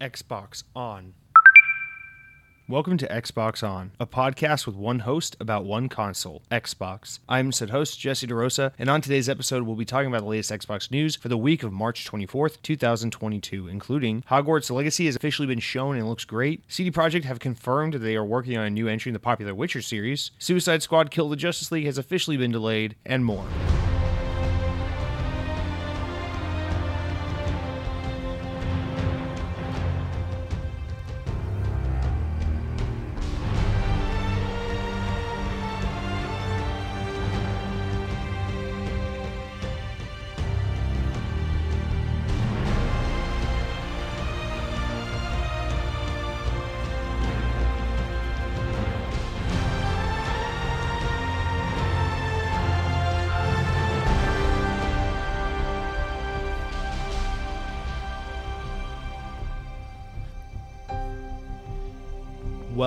Xbox On. Welcome to Xbox On, a podcast with one host about one console, Xbox. I'm said host Jesse DeRosa, and on today's episode, we'll be talking about the latest Xbox news for the week of March 24th, 2022, including Hogwarts Legacy has officially been shown and looks great. CD Projekt have confirmed that they are working on a new entry in the popular Witcher series. Suicide Squad Kill the Justice League has officially been delayed, and more.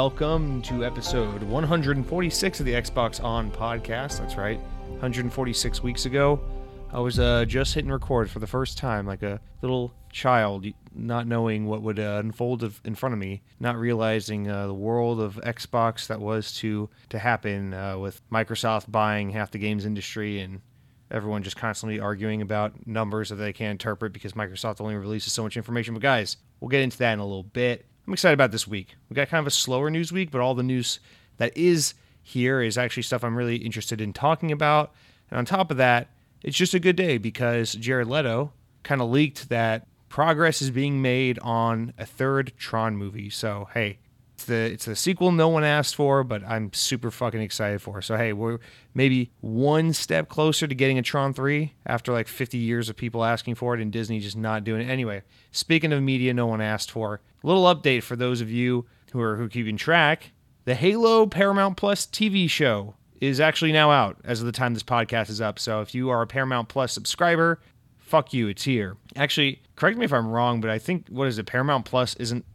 Welcome to episode 146 of the Xbox On podcast. That's right, 146 weeks ago. I was uh, just hitting record for the first time, like a little child, not knowing what would uh, unfold in front of me, not realizing uh, the world of Xbox that was to to happen uh, with Microsoft buying half the games industry and everyone just constantly arguing about numbers that they can't interpret because Microsoft only releases so much information. But guys, we'll get into that in a little bit. I'm excited about this week. We got kind of a slower news week, but all the news that is here is actually stuff I'm really interested in talking about. And on top of that, it's just a good day because Jared Leto kind of leaked that progress is being made on a third Tron movie. So hey, it's the it's the sequel no one asked for, but I'm super fucking excited for. So hey, we're maybe one step closer to getting a Tron 3 after like 50 years of people asking for it and Disney just not doing it. Anyway, speaking of media no one asked for, little update for those of you who are who keeping track. The Halo Paramount Plus TV show is actually now out as of the time this podcast is up. So if you are a Paramount Plus subscriber, fuck you, it's here. Actually, correct me if I'm wrong, but I think what is it? Paramount Plus isn't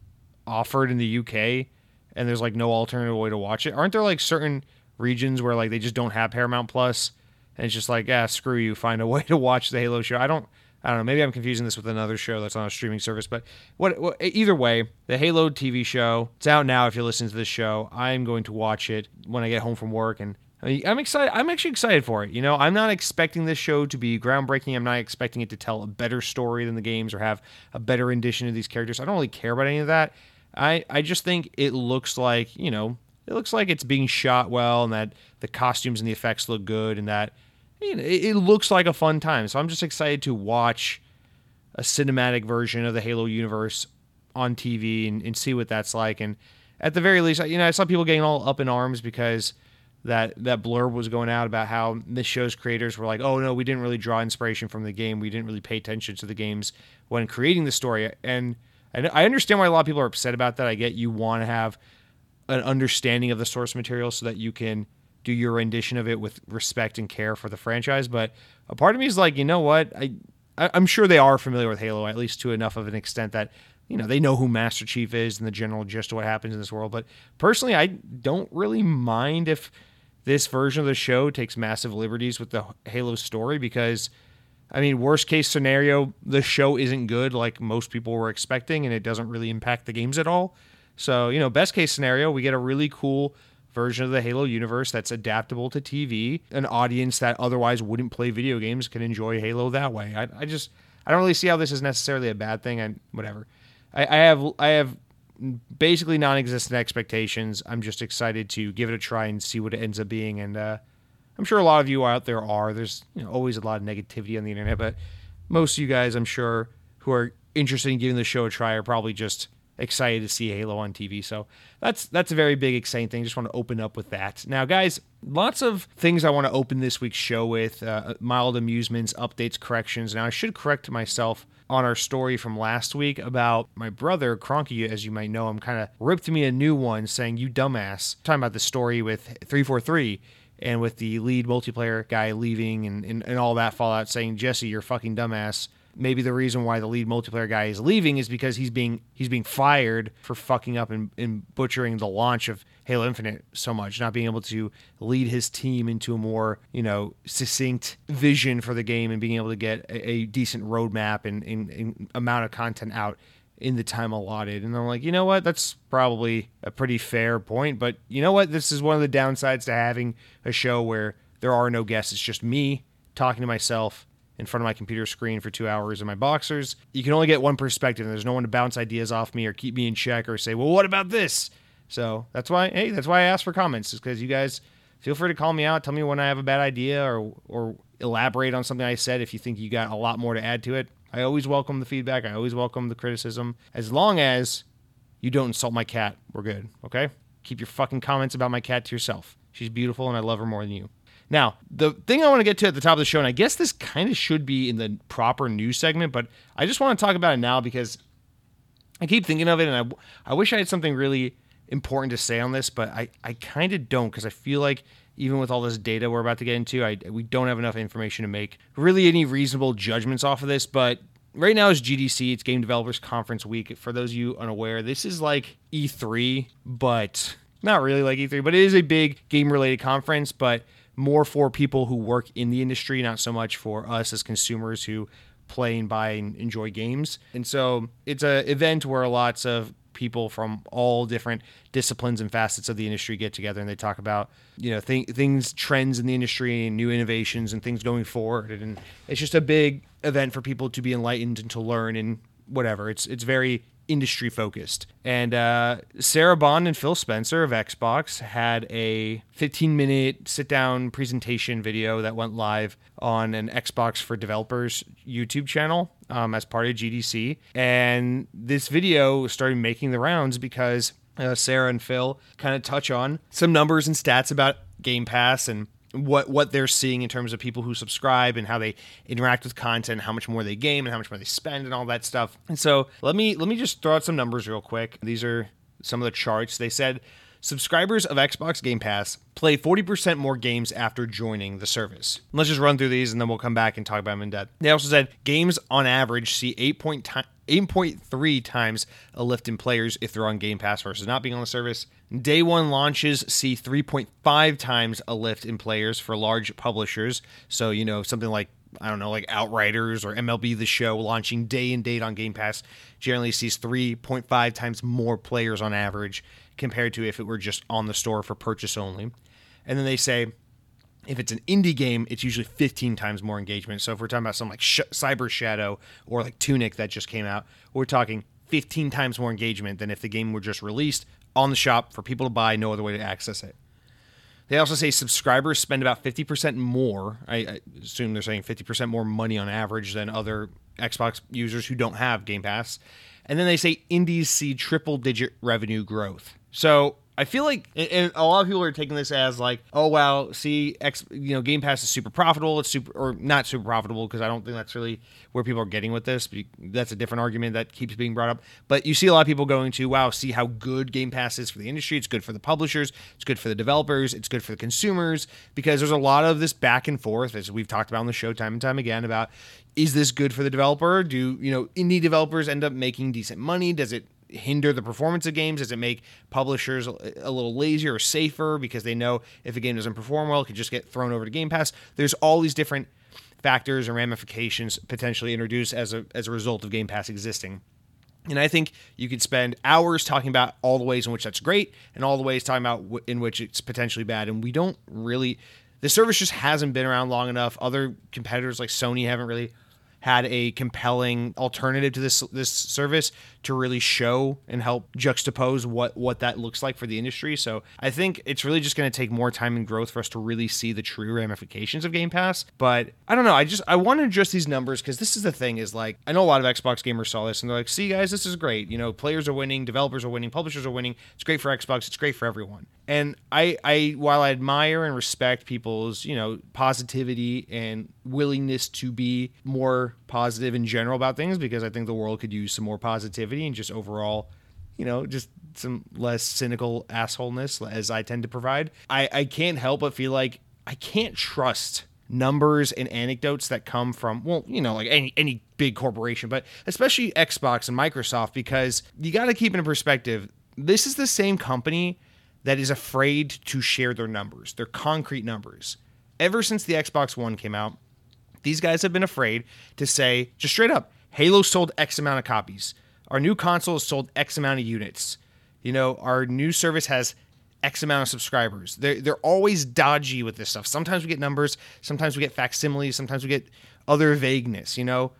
offered in the UK and there's like no alternative way to watch it. Aren't there like certain regions where like they just don't have Paramount Plus and it's just like, ah, screw you, find a way to watch the Halo show. I don't I don't know. Maybe I'm confusing this with another show that's on a streaming service, but what, what, either way, the Halo TV show, it's out now. If you're listening to this show, I'm going to watch it when I get home from work, and I'm excited. I'm actually excited for it. You know, I'm not expecting this show to be groundbreaking. I'm not expecting it to tell a better story than the games or have a better rendition of these characters. I don't really care about any of that. I I just think it looks like you know it looks like it's being shot well, and that the costumes and the effects look good, and that you know, it, it looks like a fun time. So I'm just excited to watch a cinematic version of the Halo universe on TV and, and see what that's like. And at the very least, you know, I saw people getting all up in arms because that that blurb was going out about how this show's creators were like, "Oh no, we didn't really draw inspiration from the game. We didn't really pay attention to the games when creating the story." And I understand why a lot of people are upset about that. I get you want to have an understanding of the source material so that you can do your rendition of it with respect and care for the franchise. But a part of me is like, you know what? I, I am sure they are familiar with Halo at least to enough of an extent that you know they know who Master Chief is and the general gist of what happens in this world. But personally, I don't really mind if this version of the show takes massive liberties with the Halo story because. I mean, worst case scenario, the show isn't good like most people were expecting, and it doesn't really impact the games at all. So, you know, best case scenario, we get a really cool version of the Halo universe that's adaptable to TV. An audience that otherwise wouldn't play video games can enjoy Halo that way. I, I just I don't really see how this is necessarily a bad thing. And whatever. I, I have I have basically non-existent expectations. I'm just excited to give it a try and see what it ends up being. And uh, I'm sure a lot of you out there are. There's you know, always a lot of negativity on the internet, but most of you guys, I'm sure, who are interested in giving the show a try are probably just excited to see Halo on TV. So that's that's a very big exciting thing. Just want to open up with that. Now, guys, lots of things I want to open this week's show with: uh, mild amusements, updates, corrections. Now, I should correct myself on our story from last week about my brother Cronky, as you might know him, kind of ripped me a new one saying "you dumbass." Talking about the story with three four three and with the lead multiplayer guy leaving and, and, and all that fallout saying jesse you're fucking dumbass. Maybe the reason why the lead multiplayer guy is leaving is because he's being he's being fired for fucking up and, and butchering the launch of Halo Infinite so much, not being able to lead his team into a more you know succinct vision for the game and being able to get a, a decent roadmap and, and, and amount of content out in the time allotted. And I'm like, you know what? That's probably a pretty fair point. But you know what? This is one of the downsides to having a show where there are no guests. It's just me talking to myself in front of my computer screen for two hours in my boxers. You can only get one perspective, and there's no one to bounce ideas off me or keep me in check or say, well, what about this? So that's why, hey, that's why I ask for comments, is because you guys feel free to call me out, tell me when I have a bad idea, or or elaborate on something I said if you think you got a lot more to add to it. I always welcome the feedback. I always welcome the criticism. As long as you don't insult my cat, we're good. Okay? Keep your fucking comments about my cat to yourself. She's beautiful and I love her more than you. Now, the thing I want to get to at the top of the show, and I guess this kind of should be in the proper news segment, but I just want to talk about it now because I keep thinking of it and I, I wish I had something really important to say on this, but I, I kind of don't because I feel like even with all this data we're about to get into, I we don't have enough information to make really any reasonable judgments off of this. But right now is GDC, it's Game Developers Conference Week. For those of you unaware, this is like E3, but not really like E3, but it is a big game related conference, but more for people who work in the industry, not so much for us as consumers who play and buy and enjoy games. And so it's an event where lots of people from all different disciplines and facets of the industry get together and they talk about you know th- things trends in the industry and new innovations and things going forward. And it's just a big event for people to be enlightened and to learn and whatever. It's it's very industry focused. And uh, Sarah Bond and Phil Spencer of Xbox had a 15 minute sit down presentation video that went live on an Xbox for Developers YouTube channel um, as part of GDC. And this video started making the rounds because uh, Sarah and Phil kind of touch on some numbers and stats about Game Pass and what what they're seeing in terms of people who subscribe and how they interact with content, how much more they game and how much more they spend and all that stuff. And so let me let me just throw out some numbers real quick. These are some of the charts. They said subscribers of Xbox Game Pass play 40% more games after joining the service. Let's just run through these and then we'll come back and talk about them in depth. They also said games on average see 8 point 8.3 times a lift in players if they're on Game Pass versus not being on the service. Day one launches see 3.5 times a lift in players for large publishers. So, you know, something like, I don't know, like Outriders or MLB The Show launching day and date on Game Pass generally sees 3.5 times more players on average compared to if it were just on the store for purchase only. And then they say if it's an indie game, it's usually 15 times more engagement. So if we're talking about something like Sh- Cyber Shadow or like Tunic that just came out, we're talking 15 times more engagement than if the game were just released on the shop for people to buy, no other way to access it. They also say subscribers spend about 50% more. I, I assume they're saying 50% more money on average than other Xbox users who don't have Game Pass. And then they say indies see triple digit revenue growth. So I feel like, and a lot of people are taking this as like, oh wow, see, X, you know, Game Pass is super profitable. It's super or not super profitable because I don't think that's really where people are getting with this. That's a different argument that keeps being brought up. But you see a lot of people going to, wow, see how good Game Pass is for the industry. It's good for the publishers. It's good for the developers. It's good for the consumers because there's a lot of this back and forth as we've talked about on the show time and time again about is this good for the developer? Do you know indie developers end up making decent money? Does it hinder the performance of games? Does it make publishers a little lazier or safer because they know if a game doesn't perform well, it could just get thrown over to Game Pass? There's all these different factors and ramifications potentially introduced as a as a result of Game Pass existing. And I think you could spend hours talking about all the ways in which that's great and all the ways talking about in which it's potentially bad. And we don't really, the service just hasn't been around long enough. Other competitors like Sony haven't really had a compelling alternative to this this service to really show and help juxtapose what what that looks like for the industry. So I think it's really just going to take more time and growth for us to really see the true ramifications of Game Pass. But I don't know. I just I want to address these numbers because this is the thing is like I know a lot of Xbox gamers saw this and they're like, see guys, this is great. You know, players are winning, developers are winning, publishers are winning. It's great for Xbox. It's great for everyone. And I I while I admire and respect people's you know positivity and willingness to be more positive in general about things because I think the world could use some more positivity and just overall, you know, just some less cynical assholeness as I tend to provide. I, I can't help but feel like I can't trust numbers and anecdotes that come from well you know like any any big corporation but especially Xbox and Microsoft because you got to keep in perspective this is the same company that is afraid to share their numbers their concrete numbers ever since the Xbox 1 came out these guys have been afraid to say just straight up Halo sold X amount of copies. our new console has sold X amount of units. You know, our new service has X amount of subscribers. They're, they're always dodgy with this stuff. Sometimes we get numbers, sometimes we get facsimiles, sometimes we get other vagueness, you know?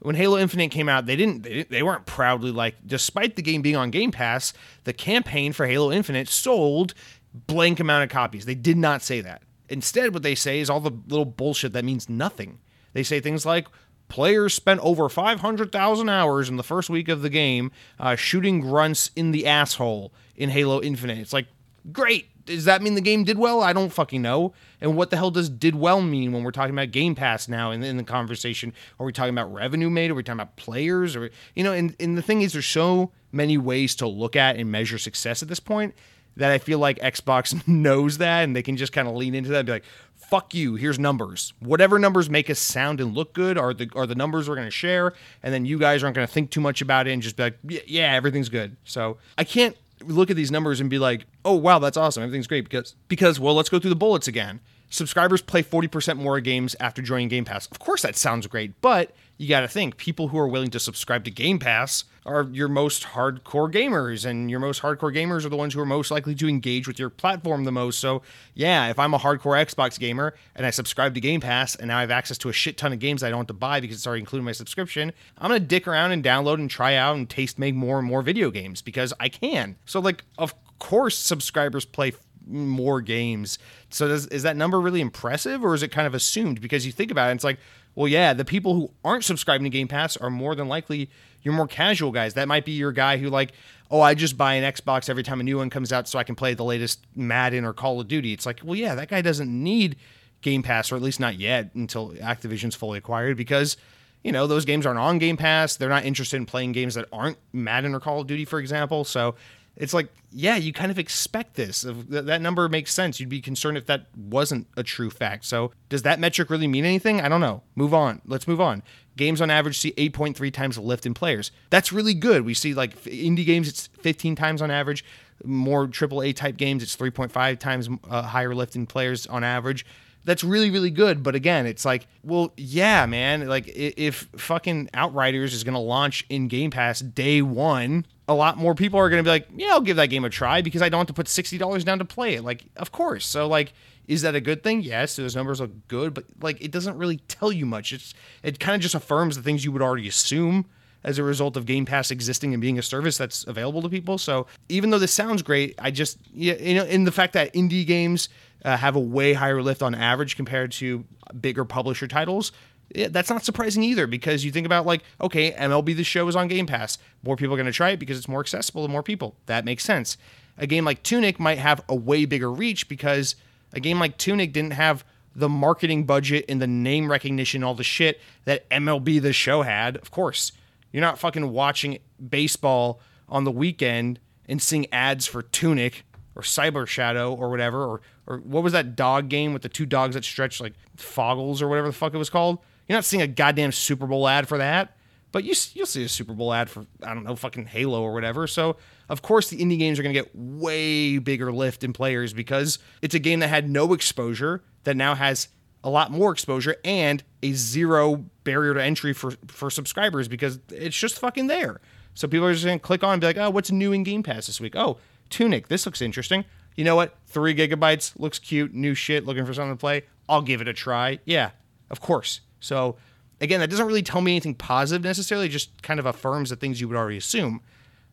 When Halo Infinite came out, they didn't they, they weren't proudly like despite the game being on Game Pass, the campaign for Halo Infinite sold blank amount of copies. They did not say that. Instead, what they say is all the little bullshit that means nothing. They say things like, Players spent over 500,000 hours in the first week of the game uh, shooting grunts in the asshole in Halo Infinite. It's like, great. Does that mean the game did well? I don't fucking know. And what the hell does did well mean when we're talking about Game Pass now in, in the conversation? Are we talking about revenue made? Are we talking about players? Or, you know, and, and the thing is, there's so many ways to look at and measure success at this point that I feel like Xbox knows that and they can just kind of lean into that and be like, fuck you, here's numbers. Whatever numbers make us sound and look good are the are the numbers we're going to share and then you guys aren't going to think too much about it and just be like, yeah, everything's good. So, I can't look at these numbers and be like, "Oh, wow, that's awesome. Everything's great." Because because well, let's go through the bullets again. Subscribers play 40% more games after joining Game Pass. Of course that sounds great, but you got to think people who are willing to subscribe to Game Pass are your most hardcore gamers, and your most hardcore gamers are the ones who are most likely to engage with your platform the most. So, yeah, if I'm a hardcore Xbox gamer and I subscribe to Game Pass and now I have access to a shit ton of games I don't have to buy because it's already included in my subscription, I'm gonna dick around and download and try out and taste make more and more video games because I can. So, like, of course, subscribers play more games. So does, is that number really impressive or is it kind of assumed? Because you think about it, it's like, well, yeah, the people who aren't subscribing to Game Pass are more than likely your more casual guys. That might be your guy who like, oh, I just buy an Xbox every time a new one comes out so I can play the latest Madden or Call of Duty. It's like, well, yeah, that guy doesn't need Game Pass or at least not yet until Activision's fully acquired because you know those games aren't on Game Pass. They're not interested in playing games that aren't Madden or Call of Duty, for example. So it's like, yeah, you kind of expect this. That number makes sense. You'd be concerned if that wasn't a true fact. So, does that metric really mean anything? I don't know. Move on. Let's move on. Games on average see 8.3 times lift in players. That's really good. We see like indie games, it's 15 times on average. More AAA type games, it's 3.5 times uh, higher lift in players on average that's really really good but again it's like well yeah man like if fucking outriders is going to launch in game pass day one a lot more people are going to be like yeah i'll give that game a try because i don't have to put $60 down to play it. Like of course. So like is that a good thing? Yes. Those numbers look good? But like it doesn't really tell you much. It's it kind of just affirms the things you would already assume as a result of Game Pass existing and being a service that's available to people. So even though this sounds great, I just you know in the fact that indie games uh, have a way higher lift on average compared to bigger publisher titles. Yeah, that's not surprising either because you think about like, okay, MLB The Show is on Game Pass. More people are going to try it because it's more accessible to more people. That makes sense. A game like Tunic might have a way bigger reach because a game like Tunic didn't have the marketing budget and the name recognition, all the shit that MLB The Show had. Of course, you're not fucking watching baseball on the weekend and seeing ads for Tunic or Cyber Shadow or whatever, or or what was that dog game with the two dogs that stretch like Foggles or whatever the fuck it was called? You're not seeing a goddamn Super Bowl ad for that, but you you'll see a Super Bowl ad for I don't know fucking Halo or whatever. So of course the indie games are gonna get way bigger lift in players because it's a game that had no exposure that now has a lot more exposure and a zero barrier to entry for for subscribers because it's just fucking there. So people are just gonna click on and be like, oh, what's new in Game Pass this week? Oh, Tunic, this looks interesting. You know what? Three gigabytes looks cute, new shit, looking for something to play. I'll give it a try. Yeah, of course. So again, that doesn't really tell me anything positive necessarily, just kind of affirms the things you would already assume.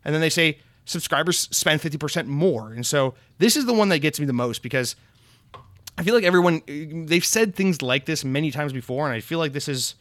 And then they say subscribers spend 50% more. And so this is the one that gets me the most because I feel like everyone, they've said things like this many times before. And I feel like this is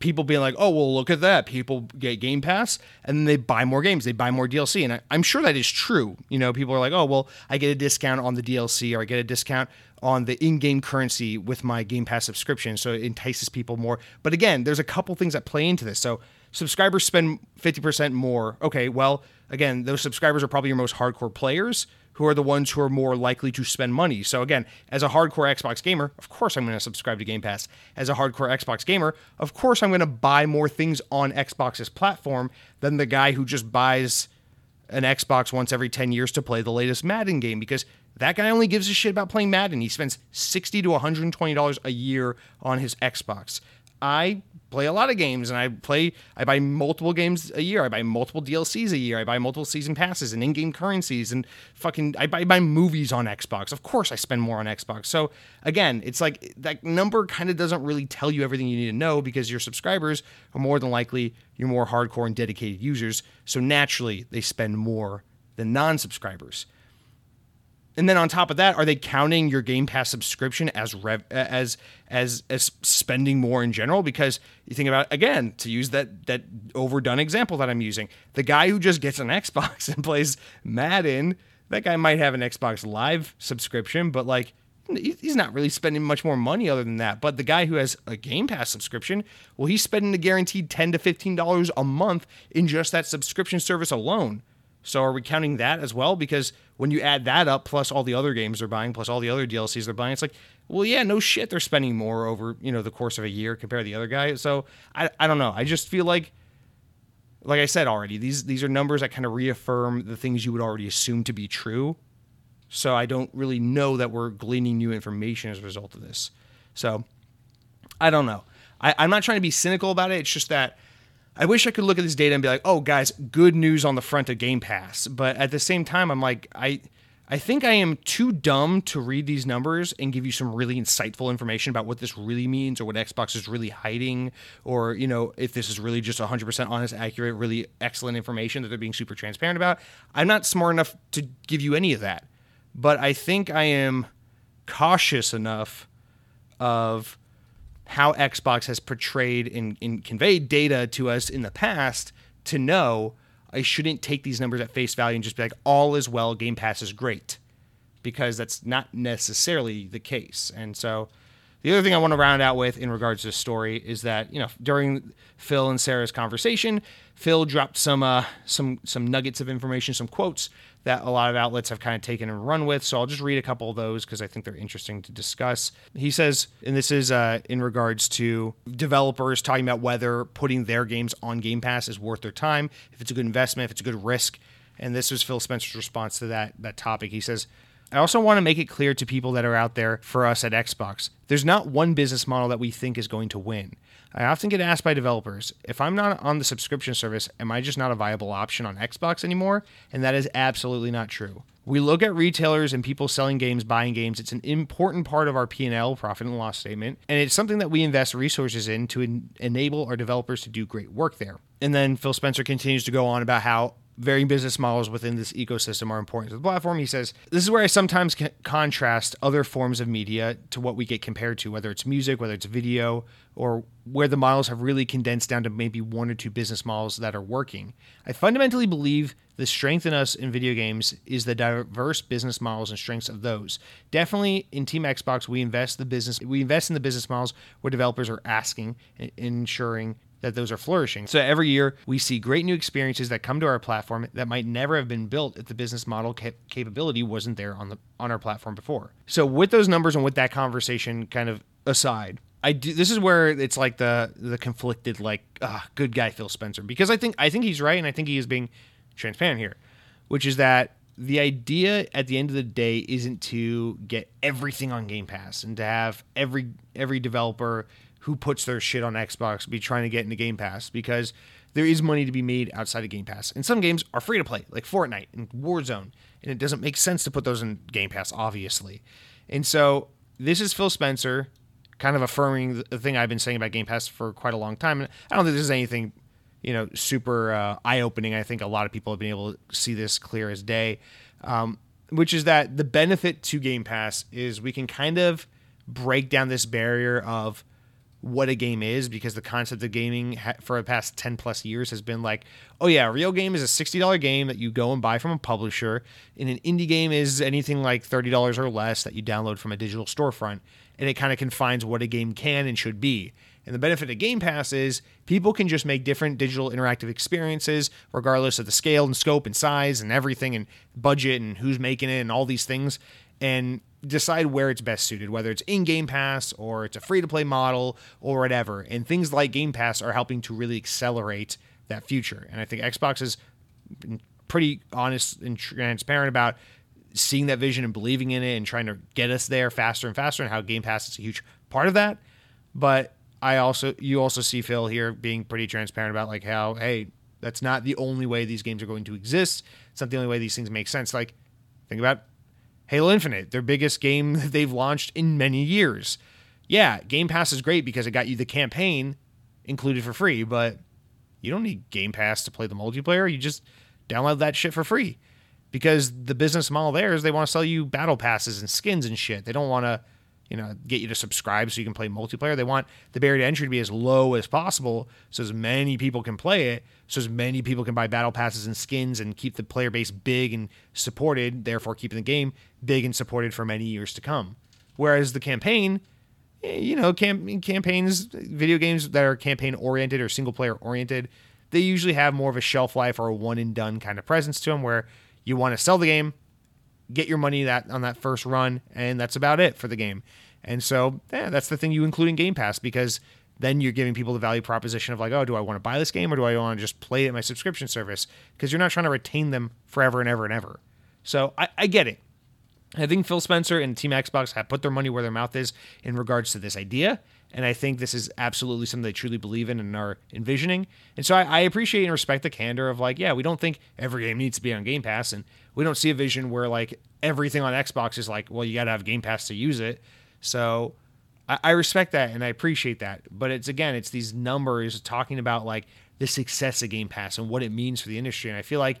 people being like, oh, well, look at that. People get Game Pass and then they buy more games, they buy more DLC. And I, am sure that is true. You know, people are like, oh, well, I get a discount on the DLC or I get a discount on the in game currency with my Game Pass subscription. So it entices people more. But again, there's a couple things that play into this. So subscribers spend 50% more. Okay, well, again, those subscribers are probably your most hardcore players who are the ones who are more likely to spend money. So again, as a hardcore Xbox gamer, of course I'm going to subscribe to Game Pass. As a hardcore Xbox gamer, of course I'm going to buy more things on Xbox's platform than the guy who just buys an Xbox once every 10 years to play the latest Madden game because that guy only gives a shit about playing Madden. He spends 60 to 120 dollars a year on his Xbox. I play a lot of games and I play I buy multiple games a year. I buy multiple DLCs a year. I buy multiple season passes and in-game currencies and fucking I buy, buy movies on Xbox. Of course I spend more on Xbox. So again, it's like that number kind of doesn't really tell you everything you need to know because your subscribers are more than likely your more hardcore and dedicated users. So naturally they spend more than non-subscribers. And then on top of that, are they counting your Game Pass subscription as rev as as as spending more in general? Because you think about again to use that that overdone example that I'm using, the guy who just gets an Xbox and plays Madden, that guy might have an Xbox Live subscription, but like he's not really spending much more money other than that. But the guy who has a Game Pass subscription, well, he's spending a guaranteed ten to fifteen dollars a month in just that subscription service alone. So are we counting that as well? Because when you add that up, plus all the other games they're buying, plus all the other DLCs they're buying, it's like, well, yeah, no shit, they're spending more over you know the course of a year compared to the other guy. So I I don't know. I just feel like, like I said already, these these are numbers that kind of reaffirm the things you would already assume to be true. So I don't really know that we're gleaning new information as a result of this. So I don't know. I, I'm not trying to be cynical about it. It's just that I wish I could look at this data and be like, "Oh, guys, good news on the front of Game Pass." But at the same time, I'm like, I I think I am too dumb to read these numbers and give you some really insightful information about what this really means or what Xbox is really hiding or, you know, if this is really just 100% honest, accurate, really excellent information that they're being super transparent about. I'm not smart enough to give you any of that. But I think I am cautious enough of how Xbox has portrayed and, and, conveyed data to us in the past to know I shouldn't take these numbers at face value and just be like, all is well, Game Pass is great. Because that's not necessarily the case. And so the other thing I want to round out with in regards to the story is that, you know, during Phil and Sarah's conversation, Phil dropped some uh, some some nuggets of information, some quotes that a lot of outlets have kind of taken and run with. So I'll just read a couple of those because I think they're interesting to discuss. He says, and this is uh, in regards to developers talking about whether putting their games on Game Pass is worth their time, if it's a good investment, if it's a good risk. And this was Phil Spencer's response to that that topic. He says, I also want to make it clear to people that are out there for us at Xbox there's not one business model that we think is going to win. I often get asked by developers if I'm not on the subscription service, am I just not a viable option on Xbox anymore? And that is absolutely not true. We look at retailers and people selling games, buying games. It's an important part of our P&L, profit and loss statement, and it's something that we invest resources in to en- enable our developers to do great work there. And then Phil Spencer continues to go on about how varying business models within this ecosystem are important to the platform. He says, This is where I sometimes contrast other forms of media to what we get compared to, whether it's music, whether it's video, or where the models have really condensed down to maybe one or two business models that are working. I fundamentally believe the strength in us in video games is the diverse business models and strengths of those. Definitely in Team Xbox, we invest the business we invest in the business models where developers are asking and ensuring that those are flourishing. So every year we see great new experiences that come to our platform that might never have been built if the business model cap- capability wasn't there on the on our platform before. So with those numbers and with that conversation kind of aside, I do this is where it's like the the conflicted like uh, good guy Phil Spencer because I think I think he's right and I think he is being transparent here, which is that the idea at the end of the day isn't to get everything on Game Pass and to have every every developer who puts their shit on Xbox be trying to get into Game Pass because there is money to be made outside of Game Pass. And some games are free to play, like Fortnite and Warzone, and it doesn't make sense to put those in Game Pass, obviously. And so this is Phil Spencer kind of affirming the thing I've been saying about Game Pass for quite a long time. And I don't think this is anything, you know, super uh, eye opening. I think a lot of people have been able to see this clear as day, um, which is that the benefit to Game Pass is we can kind of break down this barrier of what a game is because the concept of gaming for the past 10 plus years has been like oh yeah a real game is a $60 game that you go and buy from a publisher and an indie game is anything like $30 or less that you download from a digital storefront and it kind of confines what a game can and should be. And the benefit of game pass is people can just make different digital interactive experiences regardless of the scale and scope and size and everything and budget and who's making it and all these things. And decide where it's best suited, whether it's in Game Pass or it's a free to play model or whatever. And things like Game Pass are helping to really accelerate that future. And I think Xbox is pretty honest and transparent about seeing that vision and believing in it and trying to get us there faster and faster and how Game Pass is a huge part of that. But I also you also see Phil here being pretty transparent about like how hey that's not the only way these games are going to exist. It's not the only way these things make sense. Like think about Halo Infinite, their biggest game that they've launched in many years. Yeah, Game Pass is great because it got you the campaign included for free, but you don't need Game Pass to play the multiplayer. You just download that shit for free. Because the business model there is they want to sell you battle passes and skins and shit. They don't want to, you know, get you to subscribe so you can play multiplayer. They want the barrier to entry to be as low as possible so as many people can play it, so as many people can buy battle passes and skins and keep the player base big and supported, therefore keeping the game big and supported for many years to come. Whereas the campaign, eh, you know, cam- campaigns, video games that are campaign oriented or single player oriented, they usually have more of a shelf life or a one and done kind of presence to them where you want to sell the game, get your money that on that first run, and that's about it for the game. And so, yeah, that's the thing you include in Game Pass because then you're giving people the value proposition of like, oh, do I want to buy this game or do I want to just play it in my subscription service? Because you're not trying to retain them forever and ever and ever. So I, I get it. I think Phil Spencer and Team Xbox have put their money where their mouth is in regards to this idea. And I think this is absolutely something they truly believe in and are envisioning. And so I, I, appreciate and respect the candor of like, yeah, we don't think every game needs to be on Game Pass. And we don't see a vision where like everything on Xbox is like, well, you got to have Game Pass to use it. So I, I respect that and I appreciate that. But it's again, it's these numbers talking about like the success of Game Pass and what it means for the industry. And I feel like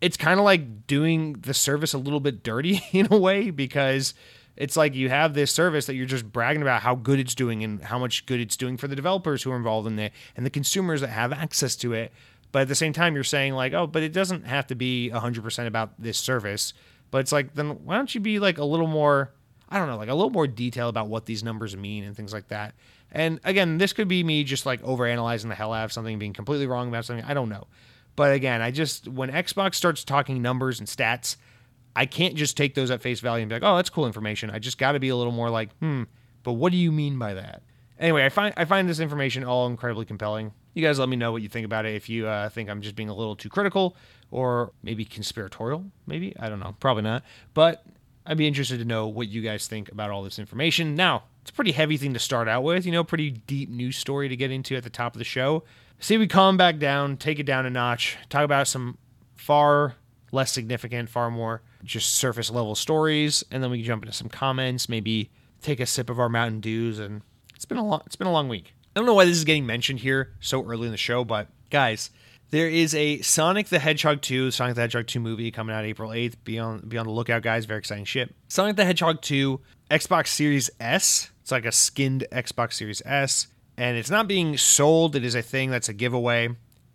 it's kind of like doing the service a little bit dirty in a way because it's like you have this service that you're just bragging about how good it's doing and how much good it's doing for the developers who are involved in it and the consumers that have access to it. But at the same time, you're saying like, oh, but it doesn't have to be 100% about this service. But it's like, then why don't you be like a little more, I don't know, like a little more detail about what these numbers mean and things like that. And again, this could be me just like overanalyzing the hell out of something, being completely wrong about something. I don't know. But again, I just, when Xbox starts talking numbers and stats, I can't just take those at face value and be like, oh, that's cool information. I just got to be a little more like, hmm, but what do you mean by that? Anyway, I find I find this information all incredibly compelling. You guys let me know what you think about it. If you uh, think I'm just being a little too critical or maybe conspiratorial, maybe I don't know, probably not. But I'd be interested to know what you guys think about all this information. Now, it's a pretty heavy thing to start out with, you know, pretty deep news story to get into at the top of the show. See, we calm back down, take it down a notch, talk about some far less significant, far more just surface level stories, and then we can jump into some comments, maybe take a sip of our Mountain Dews, and it's been a long it's been a long week. I don't know why this is getting mentioned here so early in the show, but guys, there is a Sonic the Hedgehog 2, Sonic the Hedgehog 2 movie coming out April 8th. Be on be on the lookout, guys. Very exciting shit. Sonic the Hedgehog 2, Xbox Series S. It's like a skinned Xbox Series S. And it's not being sold. It is a thing that's a giveaway.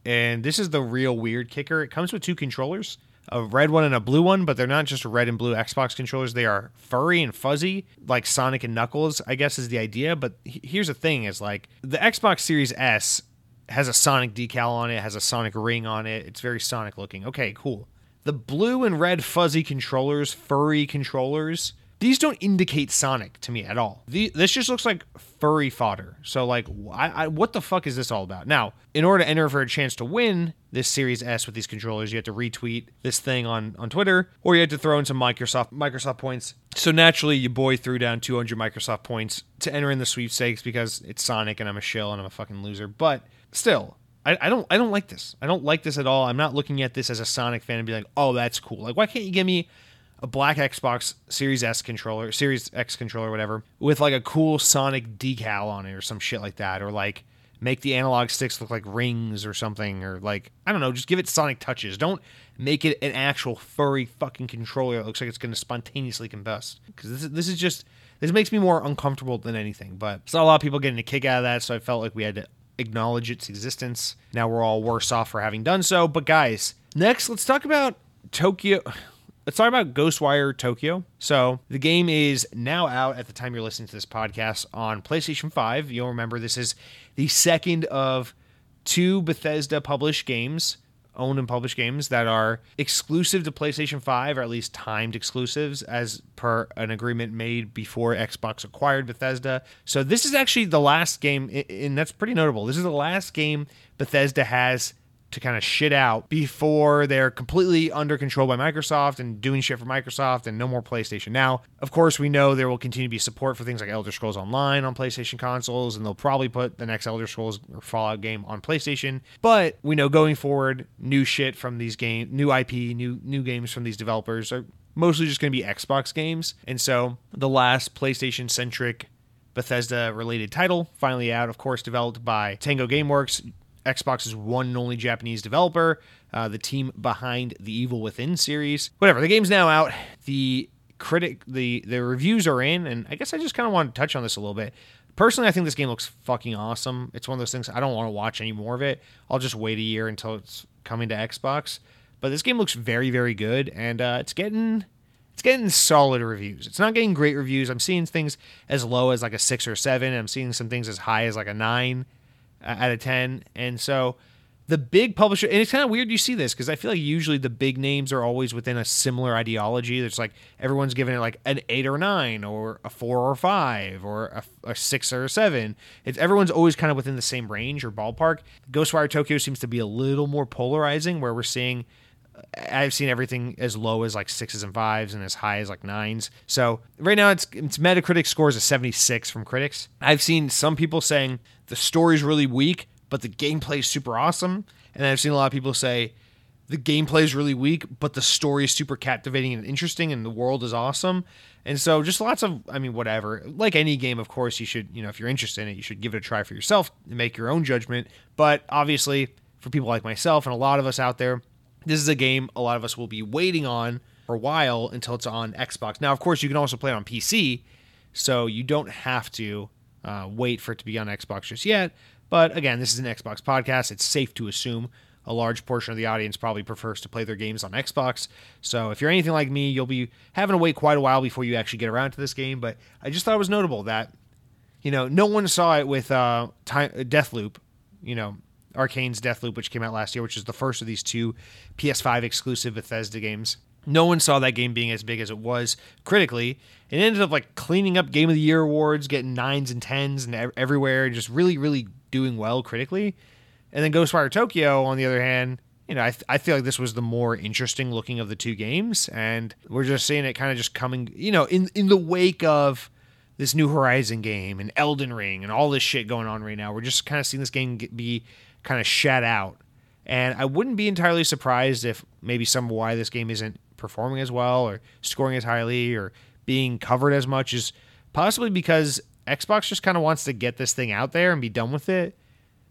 And this is the real weird kicker. It comes with two controllers a red one and a blue one, but they're not just red and blue Xbox controllers. They are furry and fuzzy, like Sonic and Knuckles, I guess is the idea. But here's the thing is like the Xbox Series S has a Sonic decal on it, has a Sonic ring on it. It's very Sonic looking. Okay, cool. The blue and red fuzzy controllers, furry controllers, these don't indicate Sonic to me at all. The, this just looks like furry fodder. So, like, I, I, what the fuck is this all about? Now, in order to enter for a chance to win this Series S with these controllers, you have to retweet this thing on, on Twitter, or you have to throw in some Microsoft Microsoft points. So naturally, your boy threw down 200 Microsoft points to enter in the sweepstakes because it's Sonic and I'm a shill and I'm a fucking loser. But still, I, I, don't I don't like this. I don't like this at all. I'm not looking at this as a Sonic fan and be like, oh, that's cool. Like, why can't you give me a black Xbox Series S controller, Series X controller, whatever, with like a cool Sonic decal on it or some shit like that, or like make the analog sticks look like rings or something, or like I don't know, just give it Sonic touches. Don't make it an actual furry fucking controller that looks like it's going to spontaneously combust. Because this is, this is just this makes me more uncomfortable than anything. But saw a lot of people getting a kick out of that, so I felt like we had to acknowledge its existence. Now we're all worse off for having done so. But guys, next let's talk about Tokyo. Let's talk about Ghostwire Tokyo. So, the game is now out at the time you're listening to this podcast on PlayStation 5. You'll remember this is the second of two Bethesda published games, owned and published games that are exclusive to PlayStation 5, or at least timed exclusives, as per an agreement made before Xbox acquired Bethesda. So, this is actually the last game, and that's pretty notable. This is the last game Bethesda has to kind of shit out before they're completely under control by Microsoft and doing shit for Microsoft and no more PlayStation. Now, of course, we know there will continue to be support for things like Elder Scrolls Online on PlayStation consoles, and they'll probably put the next Elder Scrolls or Fallout game on PlayStation. But we know going forward, new shit from these games, new IP, new new games from these developers are mostly just going to be Xbox games. And so the last PlayStation centric Bethesda related title, finally out, of course, developed by Tango Gameworks, Xbox's one and only Japanese developer, uh, the team behind the Evil Within series. Whatever, the game's now out. The critic, the the reviews are in, and I guess I just kind of want to touch on this a little bit. Personally, I think this game looks fucking awesome. It's one of those things I don't want to watch any more of it. I'll just wait a year until it's coming to Xbox. But this game looks very, very good, and uh, it's getting it's getting solid reviews. It's not getting great reviews. I'm seeing things as low as like a six or seven. I'm seeing some things as high as like a nine out of 10. And so the big publisher, and it's kind of weird you see this because I feel like usually the big names are always within a similar ideology. There's like everyone's giving it like an eight or nine or a four or five or a, a six or a seven. It's everyone's always kind of within the same range or ballpark. Ghostwire Tokyo seems to be a little more polarizing where we're seeing I've seen everything as low as like sixes and fives and as high as like nines. So right now it's it's Metacritic scores a 76 from critics. I've seen some people saying the story's really weak, but the gameplay is super awesome. And I've seen a lot of people say the gameplay is really weak, but the story is super captivating and interesting and the world is awesome. And so just lots of I mean whatever. Like any game of course you should, you know, if you're interested in it, you should give it a try for yourself and make your own judgment. But obviously for people like myself and a lot of us out there, this is a game a lot of us will be waiting on for a while until it's on Xbox. Now, of course, you can also play it on PC, so you don't have to uh, wait for it to be on Xbox just yet. But again, this is an Xbox podcast. It's safe to assume a large portion of the audience probably prefers to play their games on Xbox. So if you're anything like me, you'll be having to wait quite a while before you actually get around to this game. But I just thought it was notable that, you know, no one saw it with uh, time, Deathloop. You know, Arkane's Deathloop, which came out last year, which is the first of these two PS5 exclusive Bethesda games. No one saw that game being as big as it was critically. It ended up like cleaning up Game of the Year awards, getting nines and tens and everywhere, just really, really doing well critically. And then Ghostwire Tokyo, on the other hand, you know, I, th- I feel like this was the more interesting looking of the two games, and we're just seeing it kind of just coming, you know, in in the wake of this New Horizon game and Elden Ring and all this shit going on right now. We're just kind of seeing this game be kind of shat out. And I wouldn't be entirely surprised if maybe some why this game isn't performing as well or scoring as highly or being covered as much is possibly because Xbox just kind of wants to get this thing out there and be done with it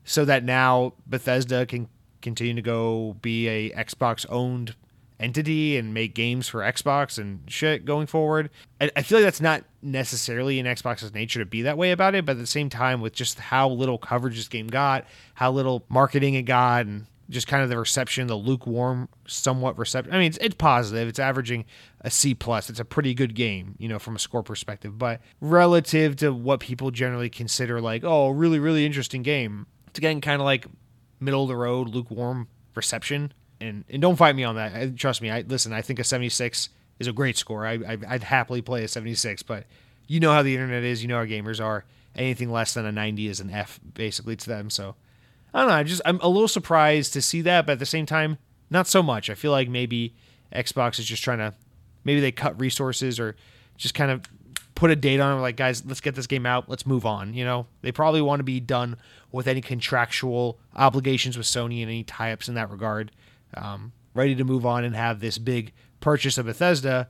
so that now Bethesda can continue to go be a Xbox owned entity and make games for Xbox and shit going forward. I, I, feel like that's not necessarily in Xbox's nature to be that way about it, but at the same time, with just how little coverage this game got, how little marketing it got, and just kind of the reception, the lukewarm, somewhat reception. I mean, it's, it's positive. It's averaging a C plus. It's a pretty good game, you know, from a score perspective. But relative to what people generally consider like, oh, really, really interesting game, it's getting kind of like middle of the road, lukewarm reception and and don't fight me on that. I, trust me. I listen. I think a 76 is a great score. I, I I'd happily play a 76, but you know how the internet is. You know how gamers are. Anything less than a 90 is an F basically to them. So I don't know. I just I'm a little surprised to see that, but at the same time, not so much. I feel like maybe Xbox is just trying to maybe they cut resources or just kind of put a date on it. Like guys, let's get this game out. Let's move on. You know, they probably want to be done with any contractual obligations with Sony and any tie-ups in that regard um, ready to move on and have this big purchase of Bethesda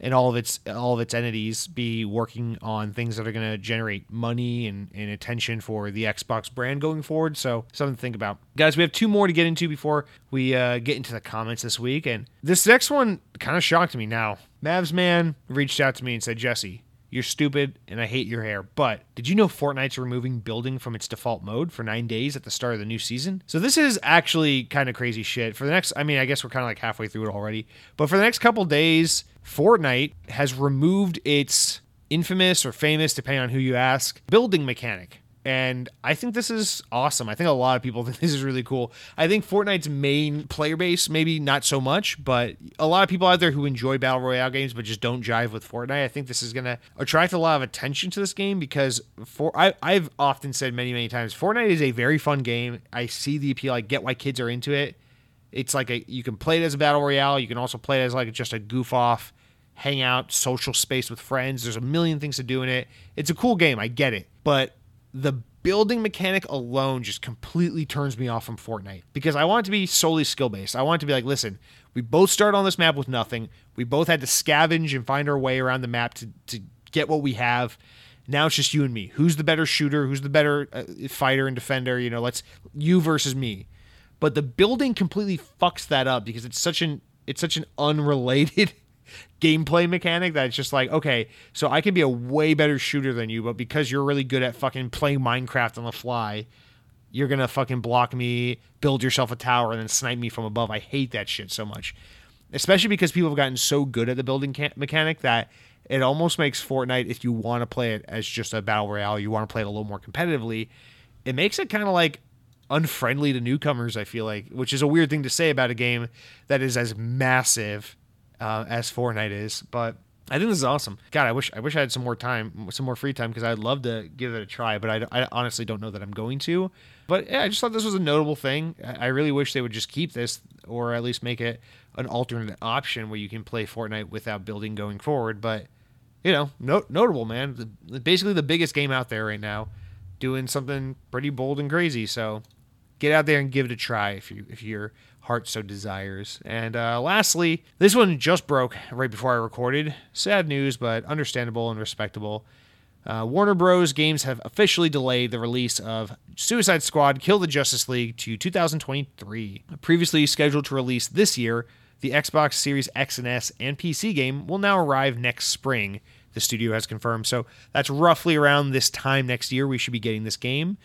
and all of its all of its entities be working on things that are going to generate money and, and attention for the Xbox brand going forward. So something to think about, guys. We have two more to get into before we uh, get into the comments this week, and this next one kind of shocked me. Now, Mavs man reached out to me and said, Jesse, you're stupid and I hate your hair. But did you know Fortnite's removing building from its default mode for nine days at the start of the new season? So this is actually kind of crazy shit. For the next, I mean, I guess we're kind of like halfway through it already. But for the next couple days, Fortnite has removed its infamous or famous, depending on who you ask, building mechanic. And I think this is awesome. I think a lot of people think this is really cool. I think Fortnite's main player base, maybe not so much, but a lot of people out there who enjoy Battle Royale games but just don't jive with Fortnite, I think this is going to attract a lot of attention to this game because for I, I've often said many, many times, Fortnite is a very fun game. I see the appeal. I get why kids are into it. It's like a you can play it as a battle royale. You can also play it as like just a goof off, hangout, social space with friends. There's a million things to do in it. It's a cool game. I get it, but the building mechanic alone just completely turns me off from Fortnite because I want it to be solely skill based. I want it to be like, listen, we both start on this map with nothing. We both had to scavenge and find our way around the map to, to get what we have. Now it's just you and me. Who's the better shooter? Who's the better uh, fighter and defender? You know, let's you versus me. But the building completely fucks that up because it's such an it's such an unrelated gameplay mechanic that it's just like, okay, so I can be a way better shooter than you, but because you're really good at fucking playing Minecraft on the fly, you're gonna fucking block me, build yourself a tower, and then snipe me from above. I hate that shit so much, especially because people have gotten so good at the building mechanic that it almost makes Fortnite, if you want to play it as just a battle royale, you want to play it a little more competitively, it makes it kind of like unfriendly to newcomers. I feel like, which is a weird thing to say about a game that is as massive uh, as Fortnite is, but I think this is awesome. God, I wish I wish I had some more time, some more free time, because I'd love to give it a try. But I, I honestly don't know that I'm going to. But yeah, I just thought this was a notable thing. I really wish they would just keep this, or at least make it an alternate option where you can play Fortnite without building going forward. But you know, no, notable man. The, basically, the biggest game out there right now, doing something pretty bold and crazy. So get out there and give it a try if you if your heart so desires. And uh, lastly, this one just broke right before I recorded. Sad news, but understandable and respectable. Uh, Warner Bros. Games have officially delayed the release of Suicide Squad Kill the Justice League to 2023. Previously scheduled to release this year, the Xbox Series X and S and PC game will now arrive next spring, the studio has confirmed. So that's roughly around this time next year we should be getting this game.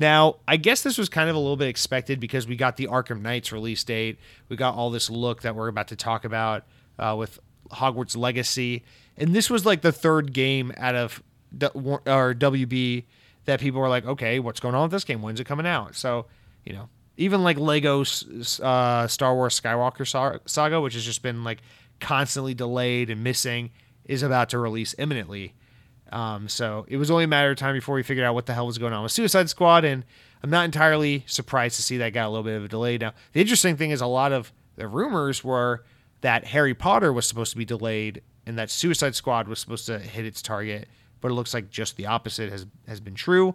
Now, I guess this was kind of a little bit expected because we got the Arkham Knights release date. We got all this look that we're about to talk about uh, with Hogwarts Legacy. And this was like the third game out of or WB that people were like, okay, what's going on with this game? When's it coming out? So, you know, even like Lego uh, Star Wars Skywalker Saga, which has just been like constantly delayed and missing, is about to release imminently. Um, so it was only a matter of time before we figured out what the hell was going on with Suicide Squad, and I'm not entirely surprised to see that got a little bit of a delay. Now, the interesting thing is a lot of the rumors were that Harry Potter was supposed to be delayed and that Suicide Squad was supposed to hit its target, but it looks like just the opposite has has been true.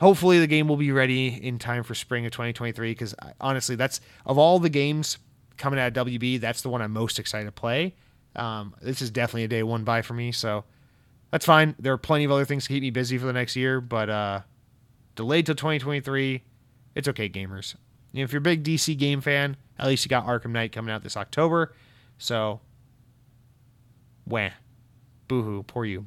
Hopefully, the game will be ready in time for spring of 2023. Because honestly, that's of all the games coming out of WB, that's the one I'm most excited to play. Um, this is definitely a day one buy for me. So that's fine. There are plenty of other things to keep me busy for the next year, but uh, delayed till 2023. It's okay, gamers. if you're a big DC game fan, at least you got Arkham Knight coming out this October. So, wah. Boohoo. Poor you.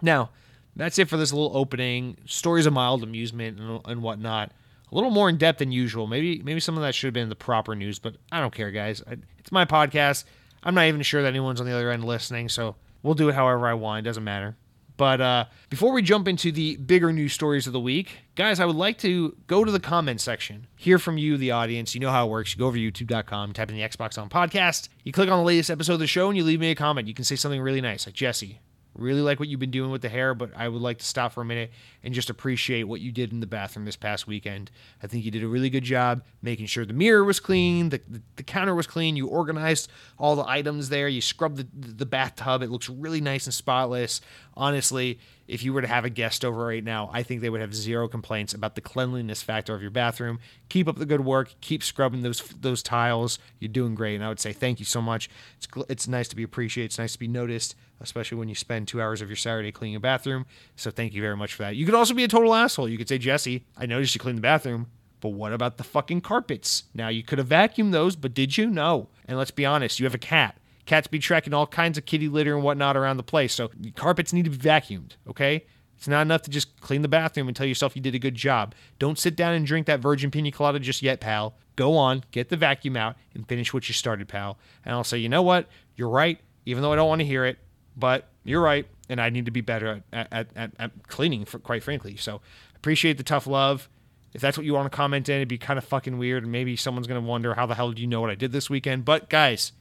Now, that's it for this little opening. Stories of mild amusement and, and whatnot. A little more in depth than usual. Maybe maybe some of that should have been the proper news, but I don't care, guys. It's my podcast. I'm not even sure that anyone's on the other end listening, so We'll do it however I want. It doesn't matter. But uh, before we jump into the bigger news stories of the week, guys, I would like to go to the comment section, hear from you, the audience. You know how it works. You go over to youtube.com, type in the Xbox on podcast. You click on the latest episode of the show and you leave me a comment. You can say something really nice, like Jesse, Really like what you've been doing with the hair, but I would like to stop for a minute and just appreciate what you did in the bathroom this past weekend. I think you did a really good job making sure the mirror was clean, the, the, the counter was clean, you organized all the items there, you scrubbed the, the bathtub. It looks really nice and spotless. Honestly, if you were to have a guest over right now, I think they would have zero complaints about the cleanliness factor of your bathroom. Keep up the good work. Keep scrubbing those those tiles. You're doing great, and I would say thank you so much. It's it's nice to be appreciated. It's nice to be noticed, especially when you spend two hours of your Saturday cleaning a bathroom. So thank you very much for that. You could also be a total asshole. You could say, Jesse, I noticed you cleaned the bathroom. But what about the fucking carpets? Now you could have vacuumed those, but did you? No. And let's be honest, you have a cat. Cats be tracking all kinds of kitty litter and whatnot around the place. So carpets need to be vacuumed, okay? It's not enough to just clean the bathroom and tell yourself you did a good job. Don't sit down and drink that virgin pina colada just yet, pal. Go on, get the vacuum out, and finish what you started, pal. And I'll say, you know what? You're right, even though I don't want to hear it. But you're right, and I need to be better at at, at, at cleaning, for, quite frankly. So appreciate the tough love. If that's what you want to comment in, it'd be kind of fucking weird, and maybe someone's gonna wonder how the hell do you know what I did this weekend. But guys,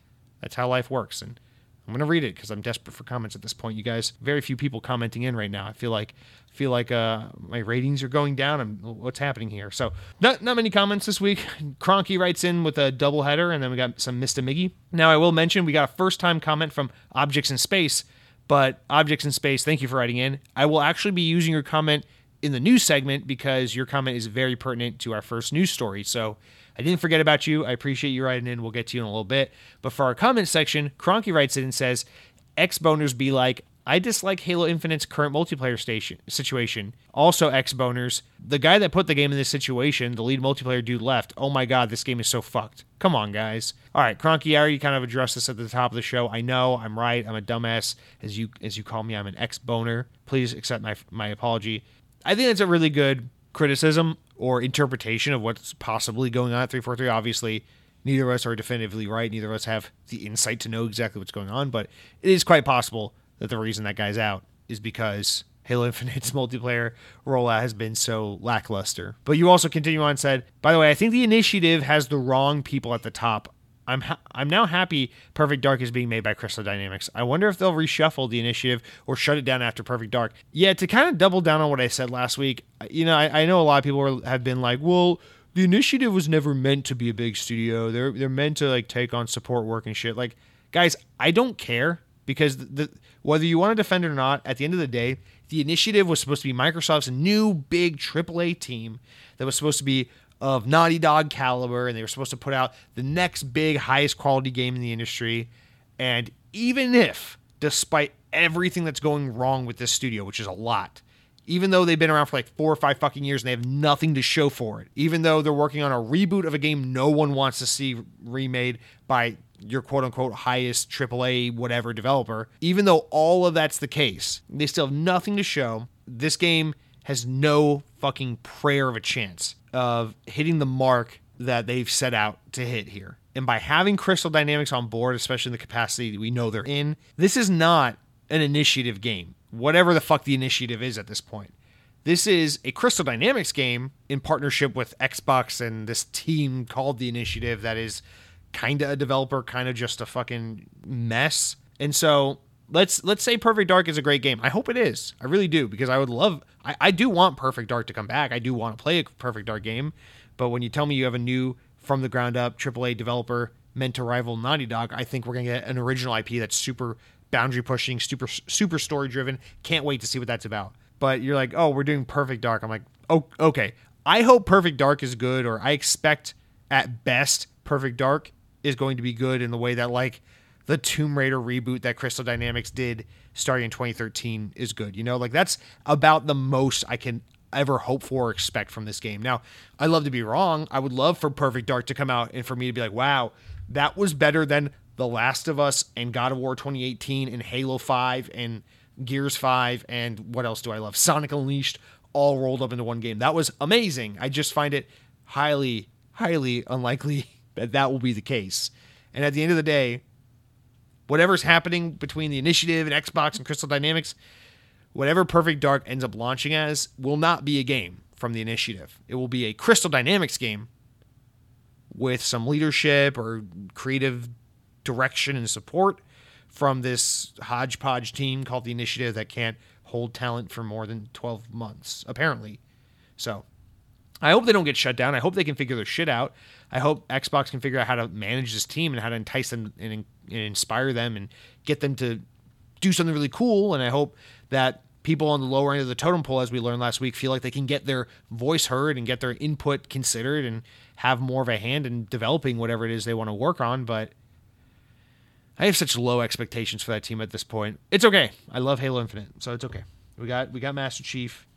that's how life works, and I'm gonna read it because I'm desperate for comments at this point. You guys, very few people commenting in right now. I feel like feel like uh, my ratings are going down. I'm, what's happening here? So not not many comments this week. Cronky writes in with a double header, and then we got some Mr. Miggy. Now I will mention we got a first time comment from Objects in Space, but Objects in Space, thank you for writing in. I will actually be using your comment in the news segment because your comment is very pertinent to our first news story. So I didn't forget about you. I appreciate you writing in. We'll get to you in a little bit. But for our comment section, Cronky writes in and says, X boners be like, I dislike Halo Infinite's current multiplayer station situation. Also, X boners, the guy that put the game in this situation, the lead multiplayer dude left. Oh my god, this game is so fucked. Come on, guys. All right, Cronky, I already kind of addressed this at the top of the show. I know I'm right. I'm a dumbass, as you as you call me. I'm an X boner. Please accept my my apology. I think that's a really good criticism or interpretation of what's possibly going on at 343. Obviously, neither of us are definitively right. Neither of us have the insight to know exactly what's going on, but it is quite possible that the reason that guy's out is because Halo Infinite's multiplayer rollout has been so lackluster. But you also continue on said, by the way, I think the initiative has the wrong people at the top. I'm ha- I'm now happy Perfect Dark is being made by Crystal Dynamics. I wonder if they'll reshuffle the initiative or shut it down after Perfect Dark. Yeah, to kind of double down on what I said last week, uh, you know, I, I know a lot of people were, have been like, well, the initiative was never meant to be a big studio. They're they're meant to like take on support work and shit. Like, guys, I don't care because the, the whether you want to defend it or not, at the end of the day, the initiative was supposed to be Microsoft's new big AAA team that was supposed to be of Naughty Dog caliber, and they were supposed to put out the next big, highest quality game in the industry. And even if, despite everything that's going wrong with this studio, which is a lot, even though they've been around for like four or five fucking years and they have nothing to show for it, even though they're working on a reboot of a game no one wants to see remade by your quote unquote highest AAA whatever developer, even though all of that's the case, they still have nothing to show. This game has no fucking prayer of a chance of hitting the mark that they've set out to hit here. And by having Crystal Dynamics on board, especially in the capacity we know they're in, this is not an initiative game, whatever the fuck the initiative is at this point. This is a Crystal Dynamics game in partnership with Xbox and this team called the Initiative that is kind of a developer, kind of just a fucking mess. And so let's let's say Perfect Dark is a great game. I hope it is. I really do because I would love. I, I do want Perfect Dark to come back. I do want to play a Perfect Dark game. But when you tell me you have a new from the ground up AAA developer meant to rival Naughty Dog, I think we're gonna get an original IP that's super boundary pushing, super super story driven. Can't wait to see what that's about. But you're like, oh, we're doing Perfect Dark. I'm like, oh, okay. I hope Perfect Dark is good, or I expect at best Perfect Dark is going to be good in the way that like the Tomb Raider reboot that Crystal Dynamics did starting in 2013 is good. You know, like that's about the most I can ever hope for or expect from this game. Now, I love to be wrong. I would love for Perfect Dark to come out and for me to be like, wow, that was better than The Last of Us and God of War 2018 and Halo 5 and Gears 5 and what else do I love? Sonic Unleashed all rolled up into one game. That was amazing. I just find it highly, highly unlikely that that will be the case. And at the end of the day, whatever's happening between the initiative and Xbox and Crystal Dynamics, whatever Perfect Dark ends up launching as will not be a game from the initiative. It will be a Crystal Dynamics game with some leadership or creative direction and support from this hodgepodge team called the initiative that can't hold talent for more than 12 months, apparently. So I hope they don't get shut down. I hope they can figure their shit out. I hope Xbox can figure out how to manage this team and how to entice them and, and inspire them and get them to do something really cool. And I hope that people on the lower end of the totem pole, as we learned last week, feel like they can get their voice heard and get their input considered and have more of a hand in developing whatever it is they want to work on. But I have such low expectations for that team at this point. It's okay. I love Halo Infinite, so it's okay. We got we got Master Chief.